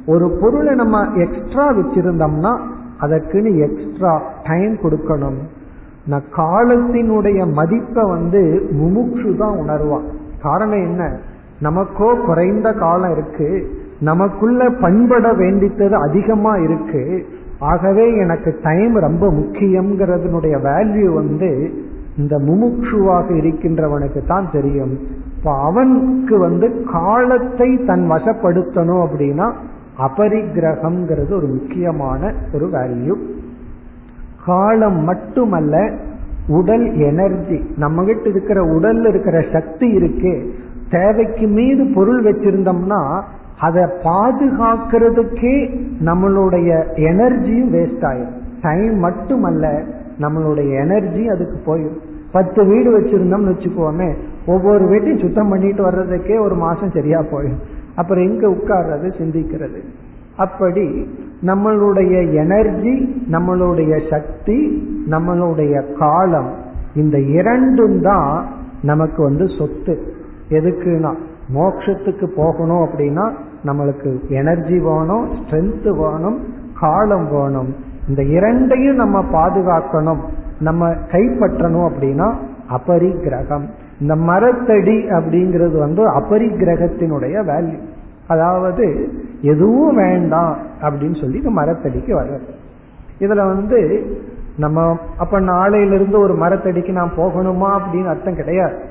ஒரு பொருளை நம்ம எக்ஸ்ட்ரா வச்சிருந்தோம்னா அதற்குன்னு எக்ஸ்ட்ரா டைம் கொடுக்கணும். நான் காலத்தினுடைய மதிப்பை வந்து முமுட்சு தான் உணர்வான். காரணம் என்ன? நமக்கோ குறைந்த காலம் இருக்கு. நமக்குள்ள பண்பட வேண்டித்தது அதிகமா இருக்கு. ஆகவே எனக்கு டைம் ரொம்ப முக்கியம்ங்கிறதுனுடைய வேல்யூ வந்து இந்த முமுட்சுவாக இருக்கின்றவனுக்கு தான் தெரியும். இப்போ அவனுக்கு வந்து காலத்தை தன் வசப்படுத்தணும் அப்படின்னா அபரிகிரகம்ங்கிறது ஒரு முக்கியமான ஒரு வேல்யூ காலம் மட்டுமல்ல உடல் எனர்ஜி நம்ம கிட்ட இருக்கிற உடல்ல இருக்கிற சக்தி இருக்கே. தேவைக்கு மீது பொருள் வச்சிருந்தோம்னா அதை பாதுகாக்கிறதுக்கே நம்மளுடைய எனர்ஜியும் வேஸ்ட் ஆயிடும் டைம் மட்டுமல்ல நம்மளுடைய எனர்ஜி அதுக்கு போயிடும் பத்து வீடு வச்சிருந்தோம்னு வச்சுக்கோமே ஒவ்வொரு வீட்டையும் சுத்தம் பண்ணிட்டு வர்றதுக்கே ஒரு மாசம் சரியா போயிடும் அப்புறம் எங்க உட்கார்றது சிந்திக்கிறது. அப்படி நம்மளுடைய எனர்ஜி நம்மளுடைய சக்தி நம்மளுடைய காலம் இந்த இரண்டும் தான் நமக்கு வந்து சொத்து. எதுக்குன்னா மோட்சத்துக்கு போகணும் அப்படின்னா நம்மளுக்கு எனர்ஜி வேணும் ஸ்ட்ரென்த் வேணும் காலம் வேணும். இந்த இரண்டையும் நம்ம பாதுகாக்கணும். நம்ம கைப்பற்றணும் அப்படின்னா அபரிகிரகம் இந்த மரத்தடி அப்படிங்கிறது வந்து அபரிகிரகத்தினுடைய வேல்யூ அதாவது எதுவும் வேண்டாம் அப்படின்னு சொல்லி இந்த மரத்தடிக்கு வர்றது. இதுல வந்து நம்ம அப்ப நாளையிலிருந்து ஒரு மரத்தடிக்கு நான் போகணுமா அப்படின்னு அர்த்தம் கிடையாது.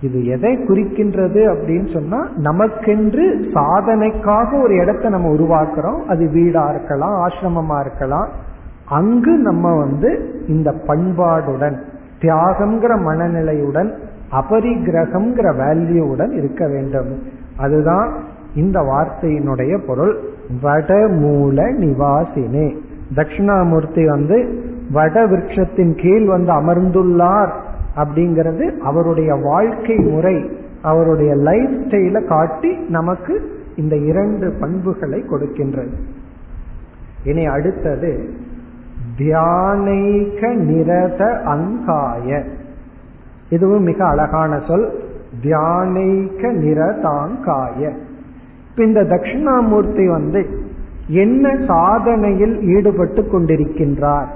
இது எதை குறிக்கின்றது அப்படின்னு சொன்னா நமக்கென்று சாதனைக்காக ஒரு இடத்தை நம்ம உருவாக்குறோம். அது வீடா இருக்கலாம் ஆசிரமமா இருக்கலாம். அங்கு நம்ம வந்து இந்த பண்பாடுடன் தியாகம்ங்கிற மனநிலையுடன் அபரிகிரகம்ங்கிற வேல்யூவுடன் இருக்க வேண்டும். அதுதான் இந்த வார்த்தையினுடைய பொருள். வடமூல நிவாசினே. தட்சிணாமூர்த்தி வந்து வட விருட்சத்தின் கீழ் வந்து அமர்ந்துள்ளார். அப்படிங்கிறது அவருடைய வாழ்க்கை முறை அவருடைய லைஃப் ஸ்டைல காட்டி நமக்கு இந்த இரண்டு பண்புகளை கொடுக்கின்றது. இனி அடுத்தது தியானைக நிரத அங்காய. இதுவும் மிக அழகான சொல். தியானைக நிரதாங்காய. இப்ப இந்த தட்சிணாமூர்த்தி வந்து என்ன சாதனையில் ஈடுபட்டு கொண்டிருக்கின்றார்?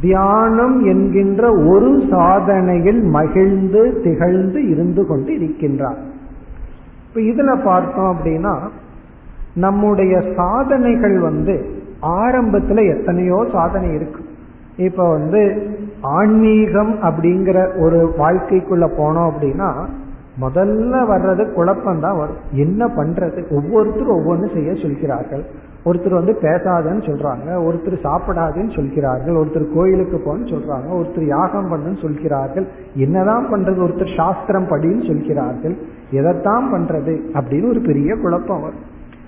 தியானம் என்கின்ற ஒரு சாதனையில் மகிழ்ந்து திகழ்ந்து இருந்து கொண்டு இருக்கின்றார் இப்ப இதுல பார்த்தோம் அப்படின்னா நம்முடைய சாதனைகள் வந்து ஆரம்பத்துல எத்தனையோ சாதனை இருக்கு. இப்ப வந்து ஆன்மீகம் அப்படிங்கிற ஒரு வாழ்க்கைக்குள்ள போனோம் அப்படின்னா முதல்ல வர்றது குழப்பம்தான் வரும். என்ன பண்றது? ஒவ்வொருத்தரும் ஒவ்வொன்று செய்ய சொல்கிறார்கள். ஒருத்தர் வந்து பேசாதன்னு சொல்றாங்க ஒருத்தர் சாப்பிடாதுன்னு சொல்கிறார்கள் ஒருத்தர் கோயிலுக்கு போன்னு சொல்றாங்க ஒருத்தர் யாகம் பண்ணுன்னு சொல்கிறார்கள் என்னதான் பண்றது ஒருத்தர் சாஸ்திரம் படின்னு சொல்கிறார்கள் எதைத்தான் பண்றது அப்படின்னு ஒரு பெரிய குழப்பம் வரும்.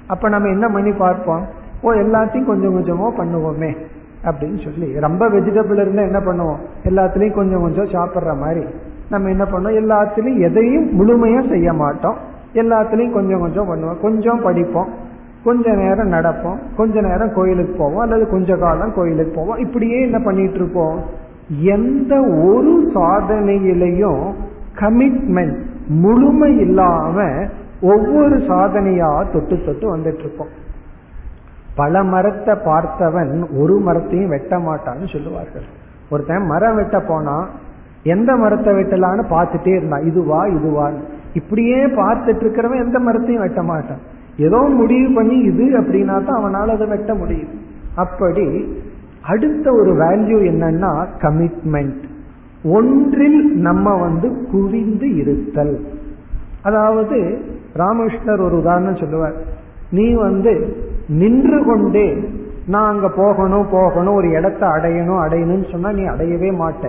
அப்ப நம்ம என்ன பண்ணி பார்ப்போம்? ஓ எல்லாத்தையும் கொஞ்சம் கொஞ்சமோ பண்ணுவோமே அப்படின்னு சொல்லி ரொம்ப வெஜிடபிள் இருந்தா என்ன பண்ணுவோம்? எல்லாத்துலயும் கொஞ்சம் கொஞ்சம் சாப்பிட்ற மாதிரி. நம்ம என்ன பண்ணோம்? எல்லாத்துலயும் எதையும் முழுமையா செய்ய மாட்டோம். எல்லாத்துலயும் கொஞ்சம் கொஞ்சம் பண்ணுவோம். கொஞ்சம் படிப்போம். கொஞ்ச நேரம் நடப்போம் கொஞ்ச நேரம் கோயிலுக்கு போவோம் அல்லது கொஞ்ச காலம் கோயிலுக்கு போவோம். இப்படியே என்ன பண்ணிட்டு இருப்போம்? எந்த ஒரு சாதனையிலையும் கமிட்மெண்ட் முழுமை இல்லாம ஒவ்வொரு சாதனையா தொட்டு தொட்டு வந்துட்டு இருப்போம். பல மரத்தை பார்த்தவன் ஒரு மரத்தையும் வெட்ட மாட்டான்னு சொல்லுவார்கள். ஒருத்தன் மரம் வெட்ட போனா எந்த மரத்தை வெட்டலான்னு பார்த்துட்டே இருந்தான். இதுவா இதுவான்னு. இப்படியே பார்த்துட்டு இருக்கிறவன் எந்த மரத்தையும் வெட்ட மாட்டான். ஏதோ முடிவு பண்ணி இது அப்படின்னா தான் அவனால் அதை வெட்ட முடியும் அப்படி அடுத்த ஒரு வேல்யூ என்னன்னா கமிட்மெண்ட் ஒன்றில் நம்ம வந்து குவிந்து இருத்தல். அதாவது ராமகிருஷ்ணர் ஒரு உதாரணம் சொல்லுவார். நீ வந்து நின்று கொண்டே நான் அங்க போகணும் போகணும் ஒரு இடத்த அடையணும் அடையணும்னு சொன்னா நீ அடையவே மாட்ட.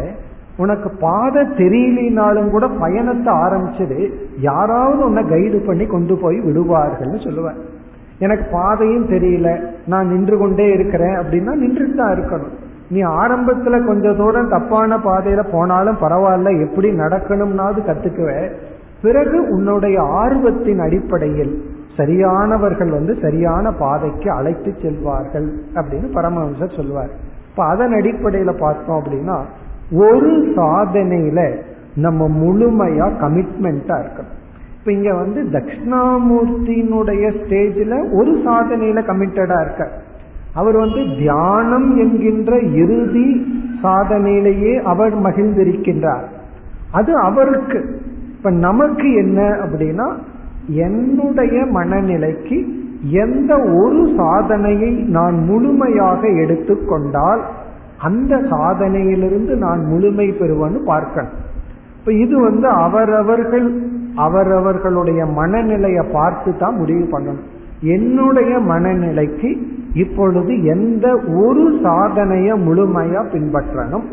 உனக்கு பாதை தெரியலினாலும் கூட பயணத்தை ஆரம்பிச்சது யாராவது உன்னை கைடு பண்ணி கொண்டு போய் விடுவார்கள்னு சொல்லுவேன். எனக்கு பாதையும் தெரியல நான் நின்று கொண்டே இருக்கிறேன் அப்படின்னா நின்றுட்டு தான் இருக்கணும். நீ ஆரம்பத்துல கொஞ்ச தூரம் தப்பான பாதையில போனாலும் பரவாயில்ல எப்படி நடக்கணும்னாவது கத்துக்குவ. பிறகு உன்னுடைய ஆர்வத்தின் அடிப்படையில் சரியானவர்கள் வந்து சரியான பாதைக்கு அழைத்து செல்வார்கள் அப்படின்னு பரமஹம்சர் சொல்வார் இப்ப அதன் அடிப்படையில பார்த்தோம் அப்படின்னா ஒரு சாதனையில நம்ம முழுமையா கமிட்மெண்டா இருக்கணும். இப்ப இங்க வந்து தட்சிணாமூர்த்தியினுடைய ஸ்டேஜ்ல ஒரு சாதனையில கமிட்டடா இருக்க அவர் வந்து தியானம் என்கின்ற இறுதி சாதனையிலேயே அவர் மகிழ்ந்திருக்கின்றார். அது அவருக்கு. இப்ப நமக்கு என்ன அப்படின்னா என்னுடைய மனநிலைக்கு எந்த ஒரு சாதனையை நான் முழுமையாக எடுத்துக்கொண்டால் அந்த சாதனையிலிருந்து நான் முழுமை பெறுவேன்னு பார்க்கணும். இப்ப இது வந்து அவரவர்கள் அவரவர்களுடைய மனநிலையை பார்த்து தான் முடிவு பண்ணணும். என்னுடைய மனநிலைக்கு இப்பொழுது எந்த ஒரு சாதனைய முழுமையா பின்பற்றணும்?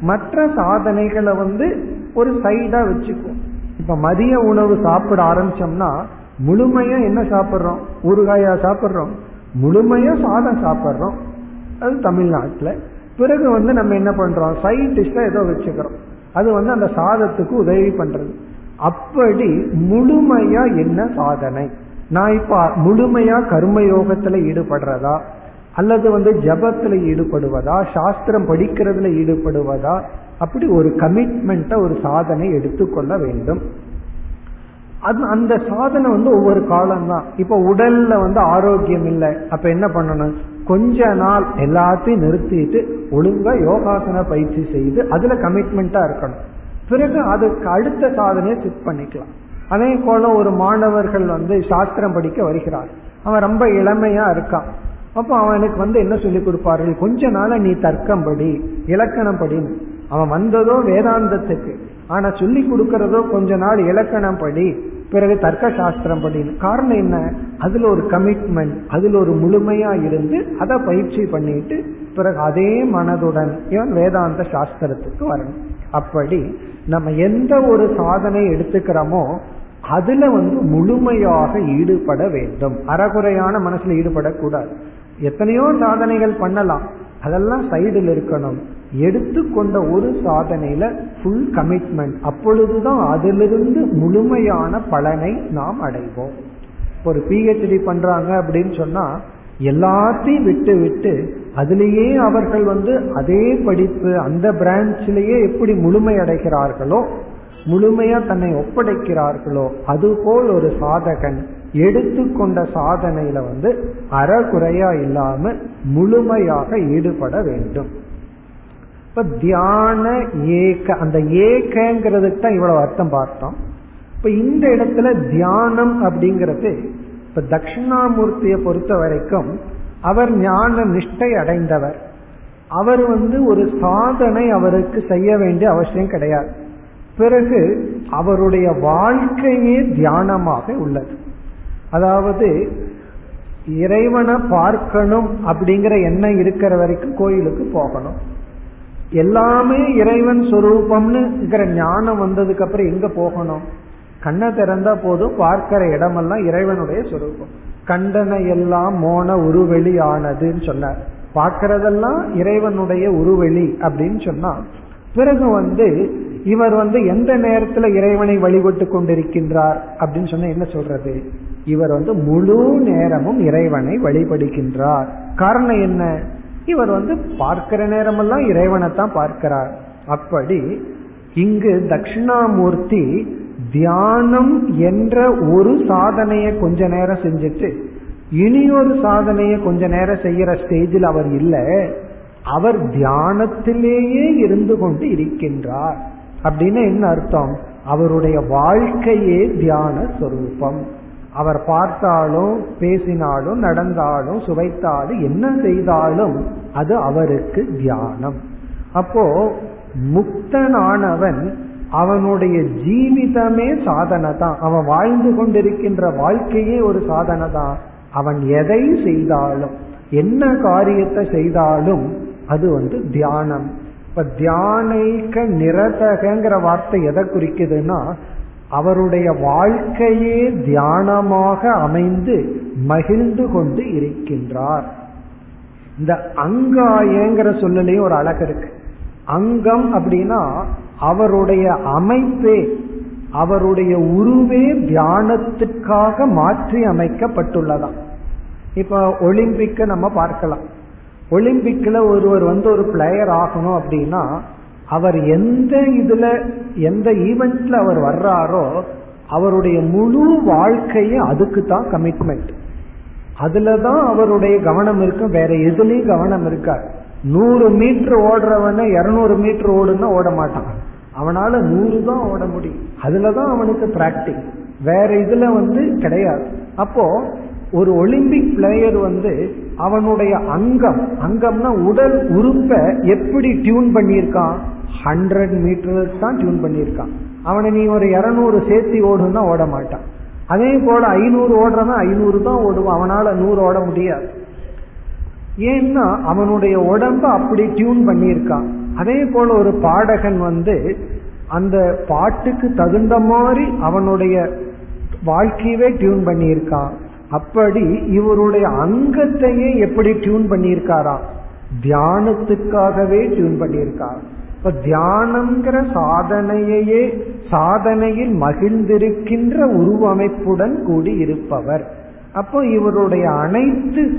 மற்ற சாதனைகளை வந்து ஒரு சைடா வச்சுக்கும் இப்ப மதிய உணவு சாப்பிட ஆரம்பிச்சோம்னா முழுமையா என்ன சாப்பிட்றோம்? ஊறுகாயா சாப்பிட்றோம். முழுமையா சாதம் சாப்பிட்றோம். அது தமிழ்நாட்டில் பிறகு வந்து நம்ம என்ன பண்றோம்? சைட் டிஷ்ஷா ஏதோ வச்சுக்கிறோம். அது வந்து அந்த சாதத்துக்கு உதவி பண்றது. அப்படி முழுமையா என்ன சாதனை? நான் இப்ப முழுமையா கர்மயோகத்துல ஈடுபடுறதா? அல்லது வந்து ஜபத்துல ஈடுபடுவதா? சாஸ்திரம் படிக்கிறதுல ஈடுபடுவதா? அப்படி ஒரு கமிட்மெண்ட்டை ஒரு சாதனை எடுத்துக்கொள்ள வேண்டும். அது அந்த சாதனை வந்து ஒவ்வொரு காலம் தான் இப்ப உடல்ல வந்து ஆரோக்கியம் இல்லை. அப்ப என்ன பண்ணணும்? கொஞ்ச நாள் எல்லாத்தையும் நிறுத்திட்டு ஒழுங்கா யோகாசன பயிற்சி செய்து அதுல கமிட்மெண்டா இருக்கணும். பிறகு அதுக்கு அடுத்த சாதனையை செக் பண்ணிக்கலாம். அதே போல ஒரு மாணவர்கள் வந்து சாஸ்திரம் படிக்க வருகிறார். அவன் ரொம்ப இளமையா இருக்கான். அப்போ அவனுக்கு வந்து என்ன சொல்லி கொடுப்பார்கள்? கொஞ்ச நாள நீ தர்க்கம் படி இலக்கணம் படின்னு அவன் வந்ததோ வேதாந்தத்துக்கு. ஆனா சொல்லி கொடுக்கறதோ கொஞ்ச நாள் இலக்கணம் படி. பிறகு தர்க்க சாஸ்திரம் படின்னு காரணம் என்ன? அதுல ஒரு கமிட்மெண்ட் அதுல ஒரு முழுமையா இருந்து அதை பயிற்சி பண்ணிட்டு பிறகு அதே மனதுடன் இவன் வேதாந்த சாஸ்திரத்துக்கு வரணும். அப்படி நம்ம எந்த ஒரு சாதனை எடுத்துக்கிறோமோ அதுல வந்து முழுமையாக ஈடுபட வேண்டும். அறகுறையான மனசுல ஈடுபடக்கூடாது. எத்தனையோ சாதனைகள் பண்ணலாம். அதெல்லாம் சைடில் இருக்கணும். எடுத்துக்கொண்ட ஒரு சாதனையில ஃபுல் கமிட்மெண்ட் அப்பொழுதுதான் அதிலிருந்து முழுமையான பலனை நாம் அடைவோம். ஒரு பிஹெச்டி பண்றாங்க அப்படின்னு சொன்னா எல்லாத்தையும் விட்டு விட்டு அதுலேயே அவர்கள் வந்து அதே படிப்பு அந்த பிரான்ச்சிலேயே எப்படி முழுமை அடைகிறார்களோ முழுமையா தன்னை ஒப்படைக்கிறார்களோ அதுபோல் ஒரு சாதகன் எடுத்துக்கொண்ட சாதனையில வந்து அறகுறையா இல்லாம முழுமையாக ஈடுபட வேண்டும். இப்ப தியான ஏக அந்த ஏகங்கிறதுக்கு தான் இவ்வளவு அர்த்தம் பார்த்தோம். இப்ப இந்த இடத்துல தியானம் அப்படிங்கிறது இப்ப தட்சிணாமூர்த்தியை பொறுத்த வரைக்கும் அவர் ஞான நிஷ்டை அடைந்தவர். அவர் வந்து ஒரு சாதனை அவருக்கு செய்ய வேண்டிய அவசியம் கிடையாது. பிறகு அவருடைய வாழ்க்கையே தியானமாக உள்ளது. அதாவது இறைவனை பார்க்கணும் அப்படிங்கிற எண்ணம் இருக்கிற வரைக்கும் கோயிலுக்கு போகணும். எல்லாமே இறைவன் சொரூபம்னுங்கிற ஞானம் வந்ததுக்கு அப்புறம் எங்க போகணும்? கண்ணை திறந்தா போதும் பார்க்கிற இடமெல்லாம் இறைவனுடைய சொரூபம். கண்டனை எல்லாம் மோன உருவெளி ஆனதுன்னு சொன்னார். பார்க்கறதெல்லாம் இறைவனுடைய உருவெளி அப்படின்னு சொன்னா பிறகு வந்து இவர் வந்து எந்த நேரத்துல இறைவனை வழிபட்டு கொண்டிருக்கின்றார் அப்படின்னு சொன்னா என்ன சொல்றது? இவர் வந்து முழு நேரமும் இறைவனை வழிபடுகின்றார். காரணம் என்ன? இவர் வந்து பார்க்கிற நேரமெல்லாம் இறைவனை தான் பார்க்கிறார். அப்படி இங்கு தட்சிணாமூர்த்தி தியானம் என்ற ஒரு சாதனையை கொஞ்ச நேரம் செஞ்சுட்டு இனி ஒரு சாதனையை கொஞ்ச நேரம் செய்யற ஸ்டேஜில் அவர் இல்லை. அவர் தியானத்திலேயே இருந்து கொண்டு இருக்கின்றார். அப்படின்னு என்ன அர்த்தம்? அவருடைய வாழ்க்கையே தியான சொரூபம். அவர் பார்த்தாலும் பேசினாலும் நடந்தாலும் சுவைத்தாலும் என்ன செய்தாலும் அது அவருக்கு தியானம். அப்போ முக்தனானவன் அவனுடைய ஜீவிதமே சாதனை தான் அவன் வாழ்ந்து கொண்டிருக்கின்ற வாழ்க்கையே ஒரு சாதனை தான் அவன் எதை செய்தாலும் என்ன காரியத்தை செய்தாலும் அது வந்து தியானம். இப்ப தியானைக்க நிரதகங்கிற வார்த்தை எதை குறிக்குதுன்னா அவருடைய வாழ்க்கையே தியானமாக அமைந்து மகிழ்ந்து கொண்டு இருக்கின்றார். இந்த அங்காயங்கிற சொல்லலையும் ஒரு அழகு இருக்கு. அங்கம் அப்படின்னா அவருடைய அமைப்பே அவருடைய உருவே தியானத்துக்காக மாற்றி அமைக்கப்பட்டுள்ளதாம். இப்ப ஒலிம்பிக்க நம்ம பார்க்கலாம். ஒலிம்பிக்ல ஒருவர் வந்து ஒரு பிளேயர் ஆகணும் அப்படின்னா அவர் எந்த இதுல எந்த ஈவெண்ட்ல அவர் வர்றாரோ அவருடைய முழு வாழ்க்கையே அதுக்கு தான் கமிட்மெண்ட் அதுலதான் அவருடைய கவனம் இருக்கும். வேற எதுலயும் கவனம் இருக்காது. நூறு மீட்டர் ஓடுறவன இருநூறு மீட்டர் ஓடுனா ஓட மாட்டான். அவனால நூறு தான் ஓட முடியும். அதுலதான் அவனுக்கு பிராக்டிஸ் வேற இதுல வந்து கிடையாது. அப்போ ஒரு ஒலிம்பிக் பிளேயர் வந்து அவனுடைய அங்கம் அங்கம்னா உடல் உறுப்பை எப்படி டியூன் பண்ணியிருக்கான்? ஹண்ட்ரட் மீட்டர்ஸ் தான் டியூன் பண்ணியிருக்கான். அவனை நீ ஒரு இரநூறு சேர்த்தி ஓடுன்னா ஓட மாட்டான். அதே போல ஐநூறு ஓடுறவன் ஐநூறு தான் ஓடுவான். அவனால நூறு ஓட முடியாது. ஏன்னா அவனுடைய உடம்ப அப்படி டியூன் பண்ணியிருக்கான். அதே போல ஒரு பாடகன் வந்து அந்த பாட்டுக்கு தகுந்த மாதிரி அவனுடைய வாழ்க்கையவே டியூன் பண்ணியிருக்கான். அப்படி இவருடைய அங்கத்தையே எப்படி டியூன் பண்ணியிருக்காராம் தியானத்துக்காகவே டியூன் பண்ணியிருக்கார். இப்ப தியானம்ங்கிற சாதனையையே சாதனையில் மகிழ்ந்திருக்கின்ற உருவமைப்புடன் கூடி இருப்பவர் அப்போ இவருடைய அனைத்து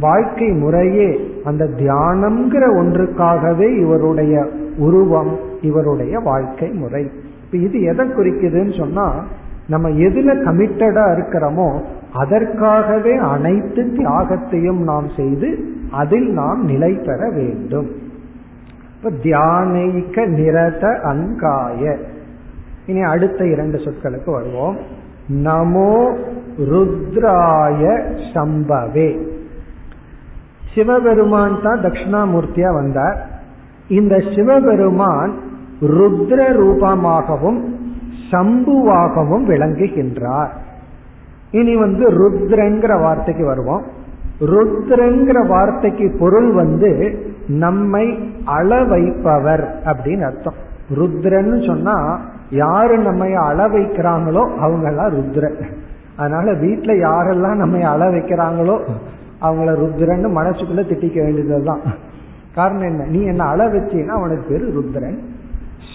வாழ்க்கை முறையே அந்த தியானம்ங்கிற ஒன்றுக்காகவே இவருடைய உருவம் இவருடைய வாழ்க்கை முறை. இப்ப இது எதை குறிக்குதுன்னு சொன்னா நம்ம எதுல கமிட்டடா இருக்கிறோமோ அதற்காகவே அனைத்து தியாகத்தையும் நாம் செய்து அதில் நாம் நிலை பெற வேண்டும். இப்ப தியானைக்க நிரத அங்காய. இனி அடுத்த இரண்டு சொற்களுக்கு வருவோம். நமோ ருத்ராய சம்பவே. சிவபெருமான் தான் தட்சிணாமூர்த்தியா வந்தார். இந்த சிவபெருமான் ருத்ர ரூபமாகவும் சம்புவாகவும் விளங்குகின்றார். இனி வந்து ருத்ரங்கிற வார்த்தைக்கு வருவோம். ருத்ரங்கிற வார்த்தைக்கு பொருள் வந்து நம்மை அள வைப்பவர் அப்படின்னு அர்த்தம். ருத்ரன்னு சொன்னா யாரு நம்மை அள வைக்கிறாங்களோ அவங்கெல்லாம் ருத்ரன். அதனால வீட்டுல யாரெல்லாம் நம்மை அள வைக்கிறாங்களோ அவங்கள ருத்ரன்னு மனசுக்குள்ள திட்டிக்க வேண்டியதுதான். காரணம் என்ன? நீ என்ன அள வச்சீங்கன்னா அவனுக்கு பேரு ருத்ரன்.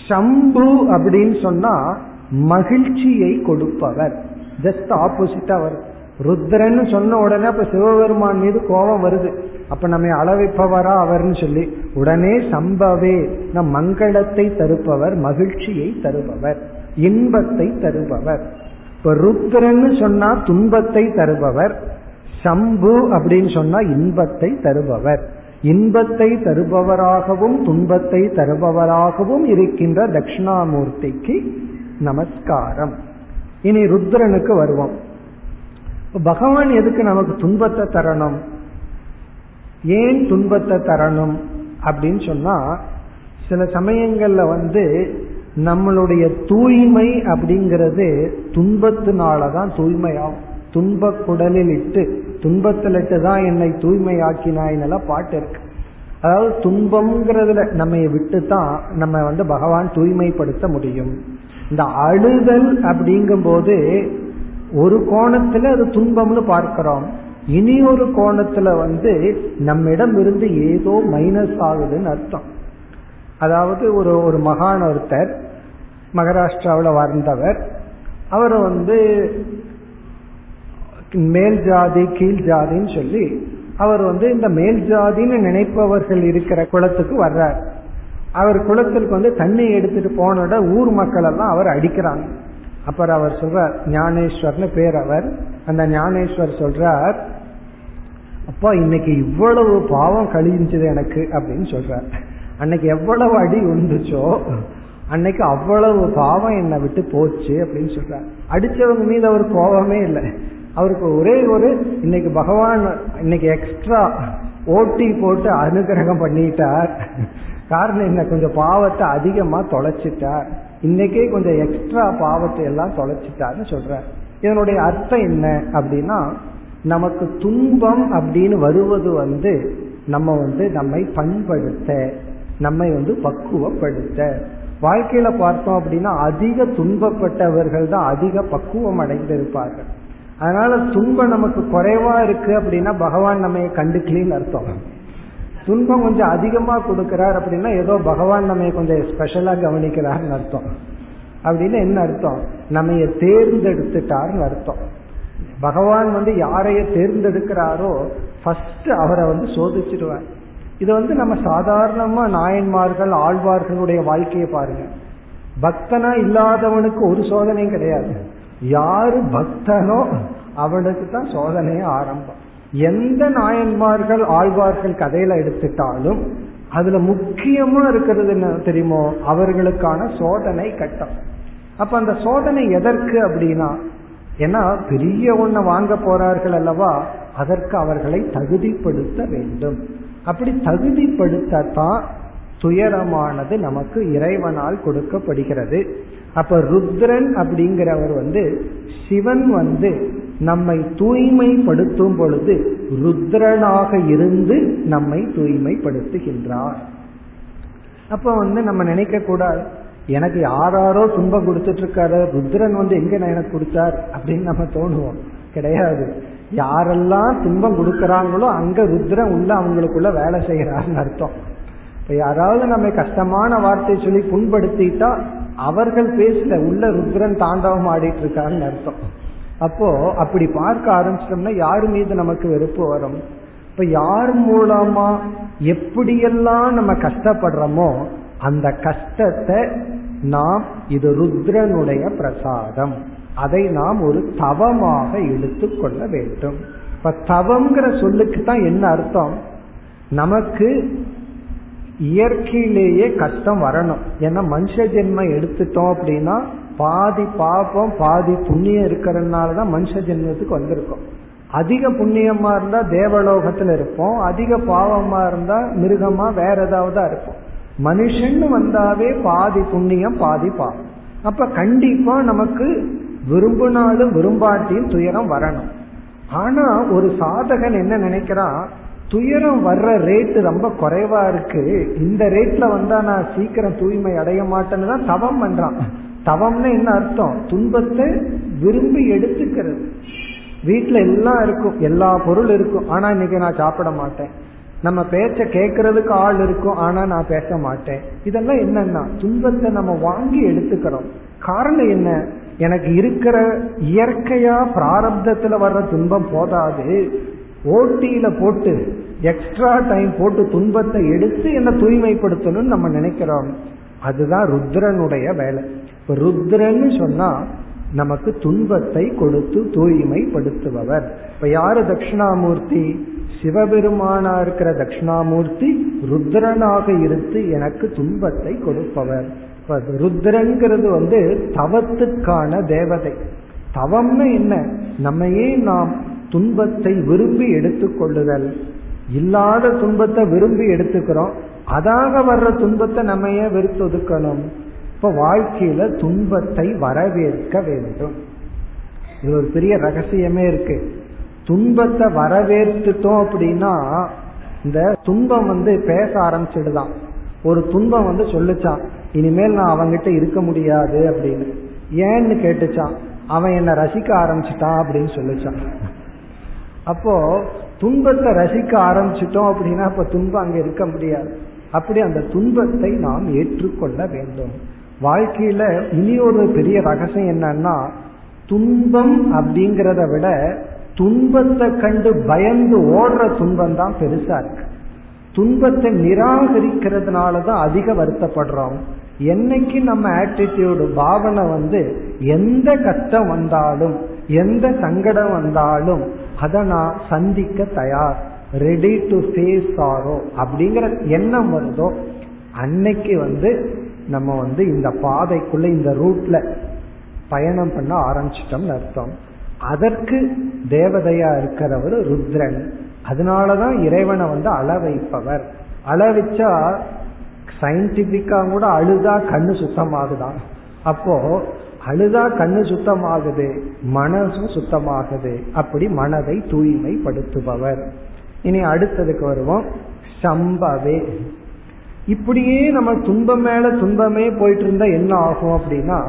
சம்பு அப்படின்னு சொன்னா மகிழ்ச்சியை கொடுப்பவர். ஜஸ்ட் ஆப்போசிட்டா அவர் ருத்ரன்னு சொன்ன உடனே அப்ப சிவபெருமான் மீது கோபம் வருது. அப்ப நம்ம அளவைப்பவரா அவர்னு சொல்லி உடனே சம்பவே நம் மங்களத்தை தருப்பவர் மகிழ்ச்சியை தருபவர் இன்பத்தை தருபவர். இப்ப ருத்ரன்னு சொன்னா துன்பத்தை தருபவர் சம்பு அப்படின்னு சொன்னா இன்பத்தை தருபவர். இன்பத்தை தருபவராகவும் துன்பத்தை தருபவராகவும் இருக்கின்ற தட்சிணாமூர்த்திக்கு நமஸ்காரம். இனி ருத்ரனுக்கு வருவோம். பகவான் எதுக்கு நமக்கு துன்பத்தை தரணும்? ஏன் துன்பத்தை தரணும் அப்படின்னு சொன்னா சில சமயங்கள்ல வந்து நம்மளுடைய தூய்மை அப்படிங்கிறது துன்பத்தினாலதான் தூய்மையாகும். துன்ப குடலில் இட்டு துன்பத்தில் இட்டு தான் என்னை தூய்மையாக்கினாயின்னெல்லாம் பாட்டு இருக்கு. அதாவது துன்பம்ங்கிறதுல நம்ம விட்டு தான் நம்ம வந்து பகவான் தூய்மைப்படுத்த முடியும். இந்த அழுதல் அப்படிங்கும் போது ஒரு கோணத்துல அது துன்பம்னு பார்க்கிறோம். இனி ஒரு கோணத்துல வந்து நம்மிடம் இருந்து ஏதோ மைனஸ் ஆகுதுன்னு அர்த்தம். அதாவது ஒரு ஒரு மகான் ஒருத்தர் மகாராஷ்டிராவில் வாழ்ந்தவர் அவர் வந்து மேல் ஜாதி கீழ் ஜாதின்னு சொல்லி அவர் வந்து இந்த மேல் ஜாதின்னு நினைப்பவர்கள் இருக்கிற குளத்துக்கு வர்றார். அவர் குளத்திற்கு வந்து தண்ணி எடுத்துட்டு போனோட ஊர் மக்கள் எல்லாம் அவர் அடிக்கிறாங்க. அப்புறம் அவர் சொல்றார் ஞானேஸ்வர்னு பேர் அவர். அந்த ஞானேஸ்வர் சொல்றார் அப்பா இன்னைக்கு இவ்வளவு பாவம் கழிஞ்சது எனக்கு அப்படின்னு சொல்றார். அன்னைக்கு எவ்வளவு அடி உண்டுச்சோ அன்னைக்கு அவ்வளவு பாவம் என்னை விட்டு போச்சு அப்படின்னு சொல்றார். அடிச்சவங்க மீது அவர் கோபமே இல்லை. அவருக்கு ஒரே ஒரு இன்னைக்கு பகவான் இன்னைக்கு எக்ஸ்ட்ரா ஓட்டி போட்டு அனுகிரகம் பண்ணிட்டார். காரணம் என்ன? கொஞ்சம் பாவத்தை அதிகமா தொலைச்சிட்டார் இன்னைக்கே கொஞ்சம் எக்ஸ்ட்ரா பாவத்தை எல்லாம் தொலைச்சிட்டாருன்னு சொல்ற இதனுடைய அர்த்தம் என்ன அப்படின்னா நமக்கு துன்பம் அப்படின்னு வருவது வந்து நம்ம வந்து நம்மை பண்படுத்த நம்மை வந்து பக்குவப்படுத்த. வாழ்க்கையில பார்த்தோம் அப்படின்னா அதிக துன்பப்பட்டவர்கள் தான் அதிக பக்குவம் அடைந்திருப்பார்கள். அதனால துன்பம் நமக்கு குறைவா இருக்கு அப்படின்னா பகவான் நம்ம கண்டுக்கலின்னு அர்த்தம். துன்பம் கொஞ்சம் அதிகமா கொடுக்கிறார் அப்படின்னா ஏதோ பகவான் நம்ம கொஞ்சம் ஸ்பெஷலா கவனிக்கிறார்னு அர்த்தம். அப்படின்னு என்ன அர்த்தம்? நம்ம தேர்ந்தெடுத்துட்டார்னு அர்த்தம். பகவான் வந்து யாரைய தேர்ந்தெடுக்கிறாரோ ஃபர்ஸ்ட் அவரை வந்து சோதிச்சிடுவார். இது வந்து நம்ம சாதாரணமா நாயன்மார்கள் ஆழ்வார்களுடைய வாழ்க்கையை பாருங்க. பக்தனா இல்லாதவனுக்கு ஒரு சோதனையும் கிடையாது. யாரு பக்தனோ அவனுக்கு தான் சோதனையே ஆரம்பம். எந்த நாயன்மார்கள் ஆழ்வார்கள் கதையில எடுத்துட்டாலும் அதுல முக்கியமா இருக்கிறது என்ன தெரியுமோ? அவர்களுக்கான சோதனை கட்டம். அப்ப அந்த சோதனை எதற்கு அப்படின்னா ஏன்னா பெரிய ஒண்ணு வாங்க போறார்கள் அல்லவா அதற்கு அவர்களை தகுதிப்படுத்த வேண்டும். அப்படி தகுதிப்படுத்தத்தான் துயரமானது நமக்கு இறைவனால் கொடுக்கப்படுகிறது. அப்ப ருத்ரன் அப்படிங்கிறவர் வந்து சிவன் வந்து நம்மை தூய்மைப்படுத்தும் பொழுது ருத்ரனாக இருந்து நம்மை தூய்மைப்படுத்துகின்றார். அப்ப வந்து நம்ம நினைக்க கூடாது எனக்கு யாராரோ துன்பம் கொடுத்துட்டு இருக்காரு ருத்ரன் வந்து எங்க எனக்கு கொடுத்தார் அப்படின்னு நம்ம தோணுவோம். கிடையாது. யாரெல்லாம் துன்பம் கொடுக்கறாங்களோ அங்க ருத்ரன் உள்ள அவங்களுக்குள்ள வேலை செய்யறாருன்னு அர்த்தம். இப்ப யாராவது நம்ம கஷ்டமான வார்த்தை சொல்லி புண்படுத்திட்டா அவர்கள் பேசல உள்ள ருத்ரன் தாண்டவம் ஆடிட்டு இருக்காருன்னு அர்த்தம். அப்போ அப்படி பார்க்க ஆரம்பிச்சிட்டோம்னா யார் மீது நமக்கு வெறுப்பு வரும்? இப்ப யார் மூலமா எப்படியெல்லாம் நம்ம கஷ்டப்படுறோமோ அந்த கஷ்டத்தை நாம் இது ருத்ரனுடைய பிரசாதம். அதை நாம் ஒரு தவமாக எடுத்துக்கொள்ள வேண்டும். இப்ப தவம்ங்கிற சொல்லுக்கு தான் என்ன அர்த்தம்? நமக்கு இயற்கையிலேயே கஷ்டம் வரணும். ஏன்னா மனுஷ ஜென்மம் எடுத்துட்டோம் அப்படின்னா பாதி பாப்பம் பாதி புண்ணியம் இருக்கிறதுனால தான் மனுஷ ஜென்மத்துக்கு வந்திருக்கோம். அதிக புண்ணியமா இருந்தா தேவலோகத்துல இருப்போம். அதிக பாவமா இருந்தா மிருகமா வேற ஏதாவது இருப்போம். மனுஷன்னு வந்தாவே பாதி புண்ணியம் பாதி பாவம் அப்ப கண்டிப்பா நமக்கு விரும்பினாலும் விரும்பாட்டியும் துயரம் வரணும். ஆனா ஒரு சாதகன் என்ன நினைக்கிறான் துயரம் வர்ற ரேட்டு ரொம்ப குறைவா இருக்கு. இந்த ரேட்ல வந்தா நான் சீக்கிரம் தூய்மை அடைய மாட்டேன்னு தான் தவம் பண்றான். தவம்னு என்ன அர்த்தம்? துன்பத்தை விரும்பி எடுத்துக்கிறது. வீட்டுல எல்லாம் இருக்கும் எல்லா பொருள் இருக்கும். ஆனா இன்னைக்கு நான் சாப்பிட மாட்டேன். நம்ம பேச்ச கேட்கறதுக்கு ஆள் இருக்கும் ஆனா நான் பேச மாட்டேன். இதெல்லாம் என்னன்னா துன்பத்தை நம்ம வாங்கி எடுத்துக்கிறோம். காரணம் என்ன? எனக்கு இருக்கிற இயற்கையா பிராரப்தத்துல வர்ற துன்பம் போதாது. ஓட்டியில போட்டு எக்ஸ்ட்ரா டைம் போட்டு துன்பத்தை எடுத்து என்ன தூய்மைப்படுத்தணும்னு நம்ம நினைக்கிறோம். அதுதான் ருத்ரனுடைய வேலை. இப்ப ருத்ரன்னு சொன்னா நமக்கு துன்பத்தை கொடுத்து தூய்மைப்படுத்துபவர். இப்ப யாரு தட்சிணாமூர்த்தி? சிவபெருமானா இருக்கிற தட்சிணாமூர்த்தி ருத்ரனாக இருந்து எனக்கு துன்பத்தை கொடுப்பவர். இப்ப ருத்ரங்கிறது வந்து தவத்துக்கான தேவதை. தவம்னு என்ன? நம்மையே நாம் துன்பத்தை விரும்பி எடுத்துக்கொள்ளுதல். இல்லாத துன்பத்தை விரும்பி எடுத்துக்கிறோம். அதாக வர்ற துன்பத்தை நம்ம ஏன் வெறுத்து ஒதுக்கணும். இப்ப வாழ்க்கையில துன்பத்தை வரவேற்க வேண்டும். இது ஒரு பெரிய ரகசியமே இருக்கு. துன்பத்தை வரவேற்றுட்டோம் அப்படின்னா இந்த துன்பம் வந்து பேச ஆரம்பிச்சிடுதான். ஒரு துன்பம் வந்து சொல்லுச்சான் இனிமேல் நான் அவங்கிட்ட இருக்க முடியாது அப்படின்னு. ஏன்னு கேட்டுச்சான் அவன் என்ன ரசிக்க ஆரம்பிச்சிட்டான் அப்படின்னு சொல்லிச்சான். அப்போ துன்பத்தை ரசிக்க ஆரம்பிச்சிட்டோம் அப்படின்னா அப்ப துன்பம் அங்க இருக்க முடியாது. அப்படி அந்த துன்பத்தை நாம் ஏற்றுக்கொள்ள வேண்டும். வாழ்க்கையில இனி ஒரு பெரிய ரகசியம் என்னன்னா துன்பம் அப்படிங்கிறத விட துன்பத்தை கண்டு பயந்து ஓடுற துன்பம் தான் பெருசா இருக்கு. துன்பத்தை நிராகரிக்கிறதுனால தான் அதிக வருத்தப்படுறோம். என்னைக்கு நம்ம ஆட்டிடியூடு பாவனை வந்து எந்த கஷ்டம் வந்தாலும் எந்த சங்கடம் வந்தாலும் அதை நான் சந்திக்க தயார் ரெடி டு ஃபேஸ் சாரோ அப்படிங்கிற எண்ணம் வருதோ அன்னைக்கு வந்து நம்ம வந்து இந்த பாதைக்குள்ள இந்த ரூட்ல பயணம் பண்ண ஆரம்பிச்சிட்டோம்னு அர்த்தம். அதற்கு தேவதையா இருக்கிறவர் ருத்ரன். அதனாலதான் இறைவனை வந்து அளவைப்பவர். அளவிச்சா சயின்டிபிக்கா கூட அழுதா கண்ணு சுத்தமாகுதான். அப்போ அழுதா கண்ணு சுத்தமாகுது மனசும் சுத்தமாகுது. அப்படி மனதை தூய்மைப்படுத்துபவர். இனி அடுத்ததுக்கு வருவோம். சம்பவே. இப்படியே நம்ம துன்பம் மேல துன்பமே போயிட்டு இருந்தா என்ன ஆகும் அப்படின்னா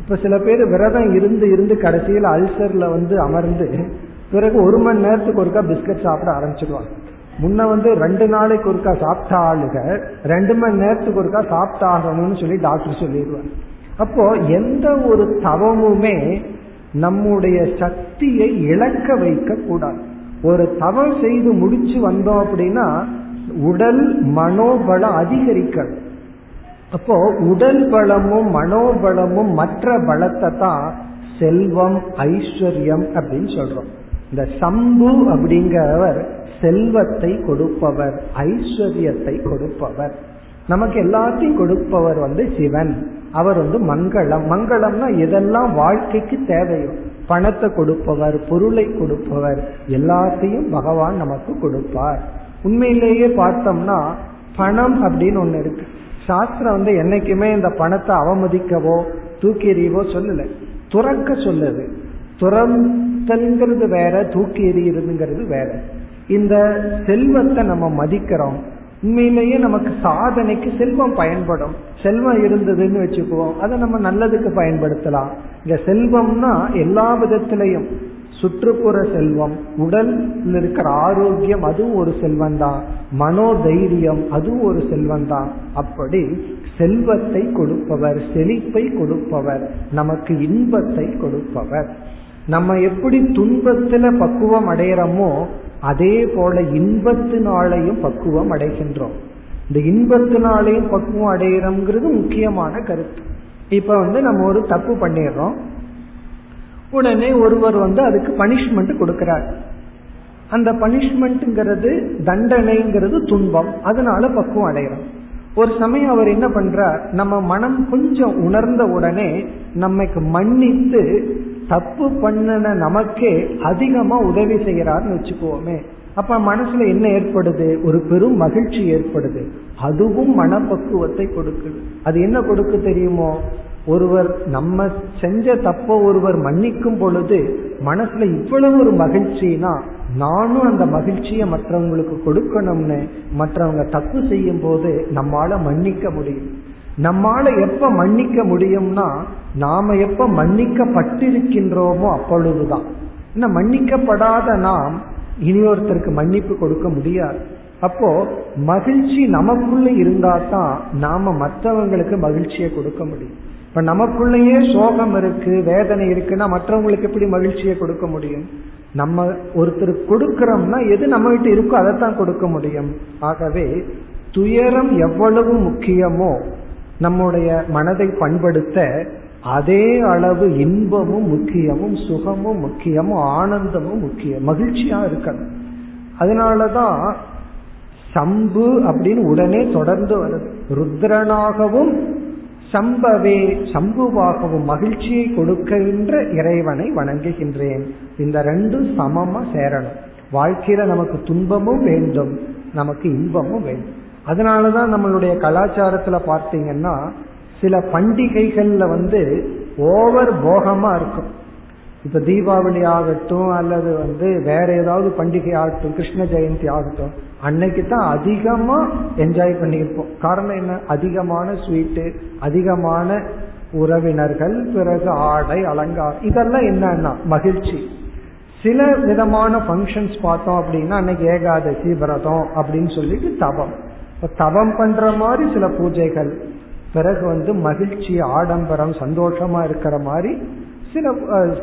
இப்ப சில பேர் விரதம் இருந்து இருந்து கடைசியில் அல்சர்ல வந்து அமர்ந்து பிறகு ஒரு மணி நேரத்துக்கு ஒருக்கா பிஸ்கட் சாப்பிட ஆரம்பிச்சிடுவாங்க முன்ன வந்து ரெண்டு நாளைக்கு ஒருக்கா சாப்பிட்ட ஆளுக ரெண்டு மணி நேரத்துக்கு ஒருக்கா சாப்பிட்டாகணும்னு சொல்லி டாக்டர் சொல்லிடுவாங்க அப்போ எந்த ஒரு தவமுமே நம்முடைய சக்தியை இழக்க வைக்க கூடாது ஒரு தவம் செய்து முடிச்சு வந்தோம் அப்படின்னா உடல் மனோபலம் அதிகரிக்கணும். அப்போ உடல் பலமும் மனோபலமும் மற்ற பலத்தை தான் செல்வம் ஐஸ்வர்யம் அப்படின்னு சொல்றோம். இந்த சம்பு அப்படிங்கிறவர் செல்வத்தை கொடுப்பவர் ஐஸ்வர்யத்தை கொடுப்பவர். நமக்கு எல்லாத்தையும் கொடுப்பவர் வந்து சிவன். அவர் வந்து மங்களம். மங்களம்னா எதெல்லாம் வாழ்க்கைக்கு தேவையோ பணத்தை கொடுப்பவர் பொருளை கொடுப்பவர் எல்லாத்தையும் பகவான் நமக்கு கொடுப்பார். உண்மையிலேயே பார்த்தோம்னா பணம் அப்படின்னு ஒண்ணு இருக்கு. சாஸ்திரம் வந்து என்னைக்குமே இந்த பணத்தை அவமதிக்கவோ தூக்கி எறியவோ சொல்லல. துறக்க சொல்லுது. துறந்தல்ங்கிறது வேற தூக்கி எறிகிறதுங்கிறது வேற. இந்த செல்வத்தை நம்ம மதிக்கிறோம். உண்மையிலேயே நமக்கு சாதனைக்கு செல்வம் பயன்படும். செல்வம் இருந்ததுன்னு வச்சுக்குவோம். அதை நம்ம நல்லதுக்கு பயன்படுத்தலாம். இந்த செல்வம்னா எல்லா விதத்திலையும். சுற்றுப்புற செல்வம் உடல் இருக்கிற ஆரோக்கியம் அதுவும் ஒரு செல்வம் தான் மனோதைரியம் அதுவும் ஒரு செல்வம் தான் அப்படி செல்வத்தை கொடுப்பவர் செழிப்பை கொடுப்பவர் நமக்கு இன்பத்தை கொடுப்பவர். நம்ம எப்படி துன்பத்துல பக்குவம் அடையிறோமோ அதே போல இன்பத்தினாலையும் பக்குவம் அடைகின்றோம். இந்த இன்பத்தினாலையும் பக்குவம் அடைகிறோம்ங்கிறது முக்கியமான கருத்து. இப்ப வந்து நம்ம ஒரு தப்பு பண்ணிடுறோம். உடனே ஒருவர் வந்து அதுக்கு பனிஷ்மெண்ட் கொடுக்கிறார். அந்த பனிஷ்மெண்ட்ங்கிறது தண்டனைங்கிறது துன்பம். அதனால பக்குவம் அடைகிறோம் ஒரு சமயம் அவர் என்ன பண்றார்? நம்ம மனம் கொஞ்சம் உணர்ந்த உடனே நம்மைக்கு மன்னித்து தப்பு பண்ணன நமக்கே அதிகமா உதவி செய்யறாருன்னு வச்சுக்கோமே. அப்ப மனசுல என்ன ஏற்படுது? ஒரு பெரும் மகிழ்ச்சி ஏற்படுது. அதுவும் மனப்பக்குவத்தை கொடுக்குது. அது என்ன கொடுக்கு தெரியுமோ? ஒருவர் நம்ம செஞ்ச தப்ப ஒருவர் மன்னிக்கும் பொழுது மனசுல இவ்வளவு ஒரு மகிழ்ச்சினா நானும் அந்த மகிழ்ச்சியை மற்றவங்களுக்கு கொடுக்கணும்னு மற்றவங்க தப்பு செய்யும் போது நம்மால மன்னிக்க முடியும். நம்மால எப்ப மன்னிக்க முடியும்னா நாம எப்ப மன்னிக்கப்பட்டிருக்கின்றோமோ அப்பொழுதுதான். இன்னும் மன்னிக்கப்படாத நாம் இனியொருத்தருக்கு மன்னிப்பு கொடுக்க முடியாது. அப்போ மகிழ்ச்சி நமக்குள்ள இருந்தா தான் நாம மற்றவங்களுக்கு மகிழ்ச்சியை கொடுக்க முடியும். இப்ப நமக்குள்ளேயே சோகம் இருக்கு வேதனை இருக்குன்னா மற்றவங்களுக்கு எப்படி மகிழ்ச்சியை கொடுக்க முடியும்? நம்ம ஒருத்தர் கொடுக்கிறோம்னா எது நம்ம கிட்ட இருக்கோ அதைத்தான் கொடுக்க முடியும். ஆகவே துயரம் எவ்வளவு முக்கியமோ நம்முடைய மனதை பண்படுத்த அதே அளவு இன்பமும் முக்கியமும் சுகமும் முக்கியமும் ஆனந்தமும் முக்கியம் மகிழ்ச்சியா இருக்கணும். அதனாலதான் சம்பு அப்படின்னு உடனே தொடர்ந்து வருது. ருத்ரனாகவும் சம்பவே சம்புவாகவும் மகிழ்ச்சியை கொடுக்கின்ற இறைவனை வணங்குகின்றேன். இந்த ரெண்டும் சமமா சேரணும். வாழ்க்கையில நமக்கு துன்பமும் வேண்டும் நமக்கு இன்பமும் வேண்டும். அதனாலதான் நம்மளுடைய கலாச்சாரத்துல பார்த்தீங்கன்னா சில பண்டிகைகள்ல வந்து ஓவர் போகமா இருக்கும். இப்ப தீபாவளி ஆகட்டும் அல்லது வந்து வேற ஏதாவது பண்டிகை ஆகட்டும் கிருஷ்ண ஜெயந்தி ஆகட்டும் அன்னைக்கு தான் அதிகமா என்ஜாய் பண்ணியிருப்போம். காரணம் என்ன? அதிகமான ஸ்வீட்டு அதிகமான உறவினர்கள் பிறகு ஆடை அலங்காரம் இதெல்லாம் என்னன்னா மகிழ்ச்சி. சில விதமான ஃபங்க்ஷன்ஸ் பார்த்தோம் அப்படின்னா அன்னைக்கு ஏகாதசி விரதம் அப்படின்னு சொல்லிட்டு தவம் இப்போ தவம் பண்ற மாதிரி சில பூஜைகள் பிறகு வந்து மகிழ்ச்சி ஆடம்பரம் சந்தோஷமா இருக்கிற மாதிரி சில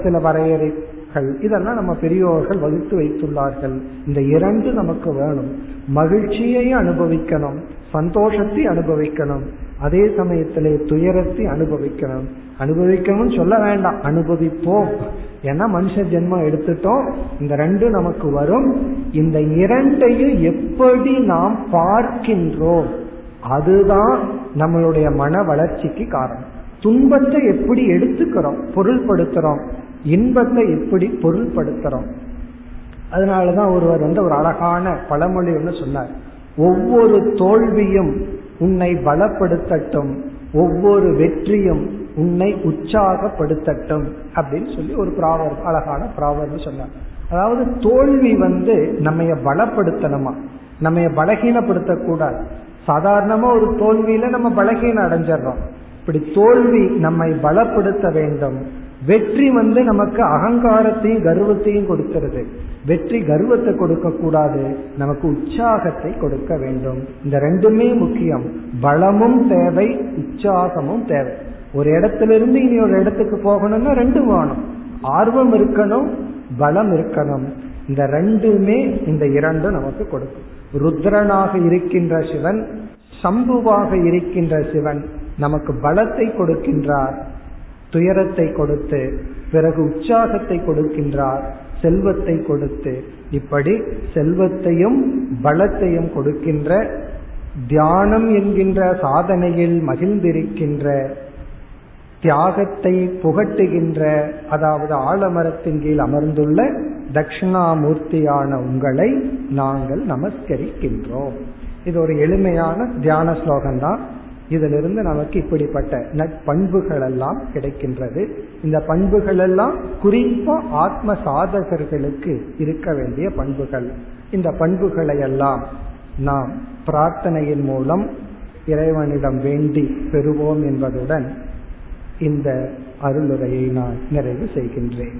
சில வரையறைகள் இதெல்லாம் நம்ம பெரியோர்கள் வகுத்து வைத்துள்ளார்கள். இந்த இரண்டு நமக்கு வேணும். மகிழ்ச்சியை அனுபவிக்கணும் சந்தோஷத்தை அனுபவிக்கணும் அதே சமயத்திலே துயரத்தை அனுபவிக்கணும். அனுபவிக்கணும்னு சொல்ல வேண்டாம் அனுபவிப்போம். ஏன்னா மனுஷ ஜென்மம் எடுத்துட்டோம் இந்த ரெண்டு நமக்கு வரும். இந்த இரண்டையும் எப்படி நாம் பார்க்கின்றோம் அதுதான் நம்மளுடைய மன வளர்ச்சிக்கு காரணம். துன்பத்தை எப்படி எடுத்துக்கிறோம்? பொருள்படுத்துறோம். இன்பத்தை எப்படி பொருள்படுத்துறோம்? அதனாலதான் ஒருவர் வந்து ஒரு அழகான பழமொழி ஒன்று சொன்னார். ஒவ்வொரு தோல்வியும் உன்னை பலப்படுத்தட்டும். ஒவ்வொரு வெற்றியும் உன்னை உற்சாகப்படுத்தட்டும் அப்படின்னு சொல்லி ஒரு ப்ராவர் அழகான ப்ராவர்னு சொன்னார். அதாவது தோல்வி வந்து நம்ம பலப்படுத்தணுமா? நம்ம பலகீனப்படுத்தக்கூடாது. சாதாரணமா ஒரு தோல்வியில நம்ம பலகீனம் அடைஞ்சிடறோம். இப்படி தோல்வி நம்மை பலப்படுத்த வேண்டும். வெற்றி வந்து நமக்கு அகங்காரத்தையும் கர்வத்தையும் கொடுக்கிறது. வெற்றி கர்வத்தை கொடுக்க கூடாது நமக்கு உற்சாகத்தை கொடுக்க வேண்டும். இந்த ரெண்டுமே முக்கியம். பலமும் தேவை உற்சாகமும் தேவை. ஒரு இடத்துல இருந்து இனி ஒரு இடத்துக்கு போகணும்னா ரெண்டு வேணும். ஆர்வம் இருக்கணும் பலம் இருக்கணும். இந்த ரெண்டுமே இந்த இரண்டும் நமக்கு கொடுக்கும். ருத்ரனாக இருக்கின்ற சிவன் சம்புவாக இருக்கின்ற சிவன் நமக்கு பலத்தை கொடுக்கின்றார். துயரத்தை கொடுத்து பிறகு உற்சாகத்தை கொடுக்கின்றார். செல்வத்தை கொடுத்து இப்படி செல்வத்தையும் பலத்தையும் கொடுக்கின்ற தியானம் என்கின்ற சாதனையில் மகிழ்ந்திருக்கின்ற தியாகத்தை புகட்டுகின்ற அதாவது ஆலமரத்தின் கீழ் அமர்ந்துள்ள தட்சிணாமூர்த்தியான உங்களை நாங்கள் நமஸ்கரிக்கின்றோம். இது ஒரு எளிமையான தியான ஸ்லோகம் தான் இதிலிருந்து நமக்கு இப்படிப்பட்ட நட்பண்புகள் எல்லாம் கிடைக்கின்றது. இந்த பண்புகள் எல்லாம் குறிப்பா ஆத்ம சாதகர்களுக்கு இருக்க வேண்டிய பண்புகள். இந்த பண்புகளை எல்லாம் நாம் பிரார்த்தனையின் மூலம் இறைவனிடம் வேண்டி பெறுவோம் என்பதுடன் இந்த அருளுரையை நான் நிறைவு செய்கின்றேன்.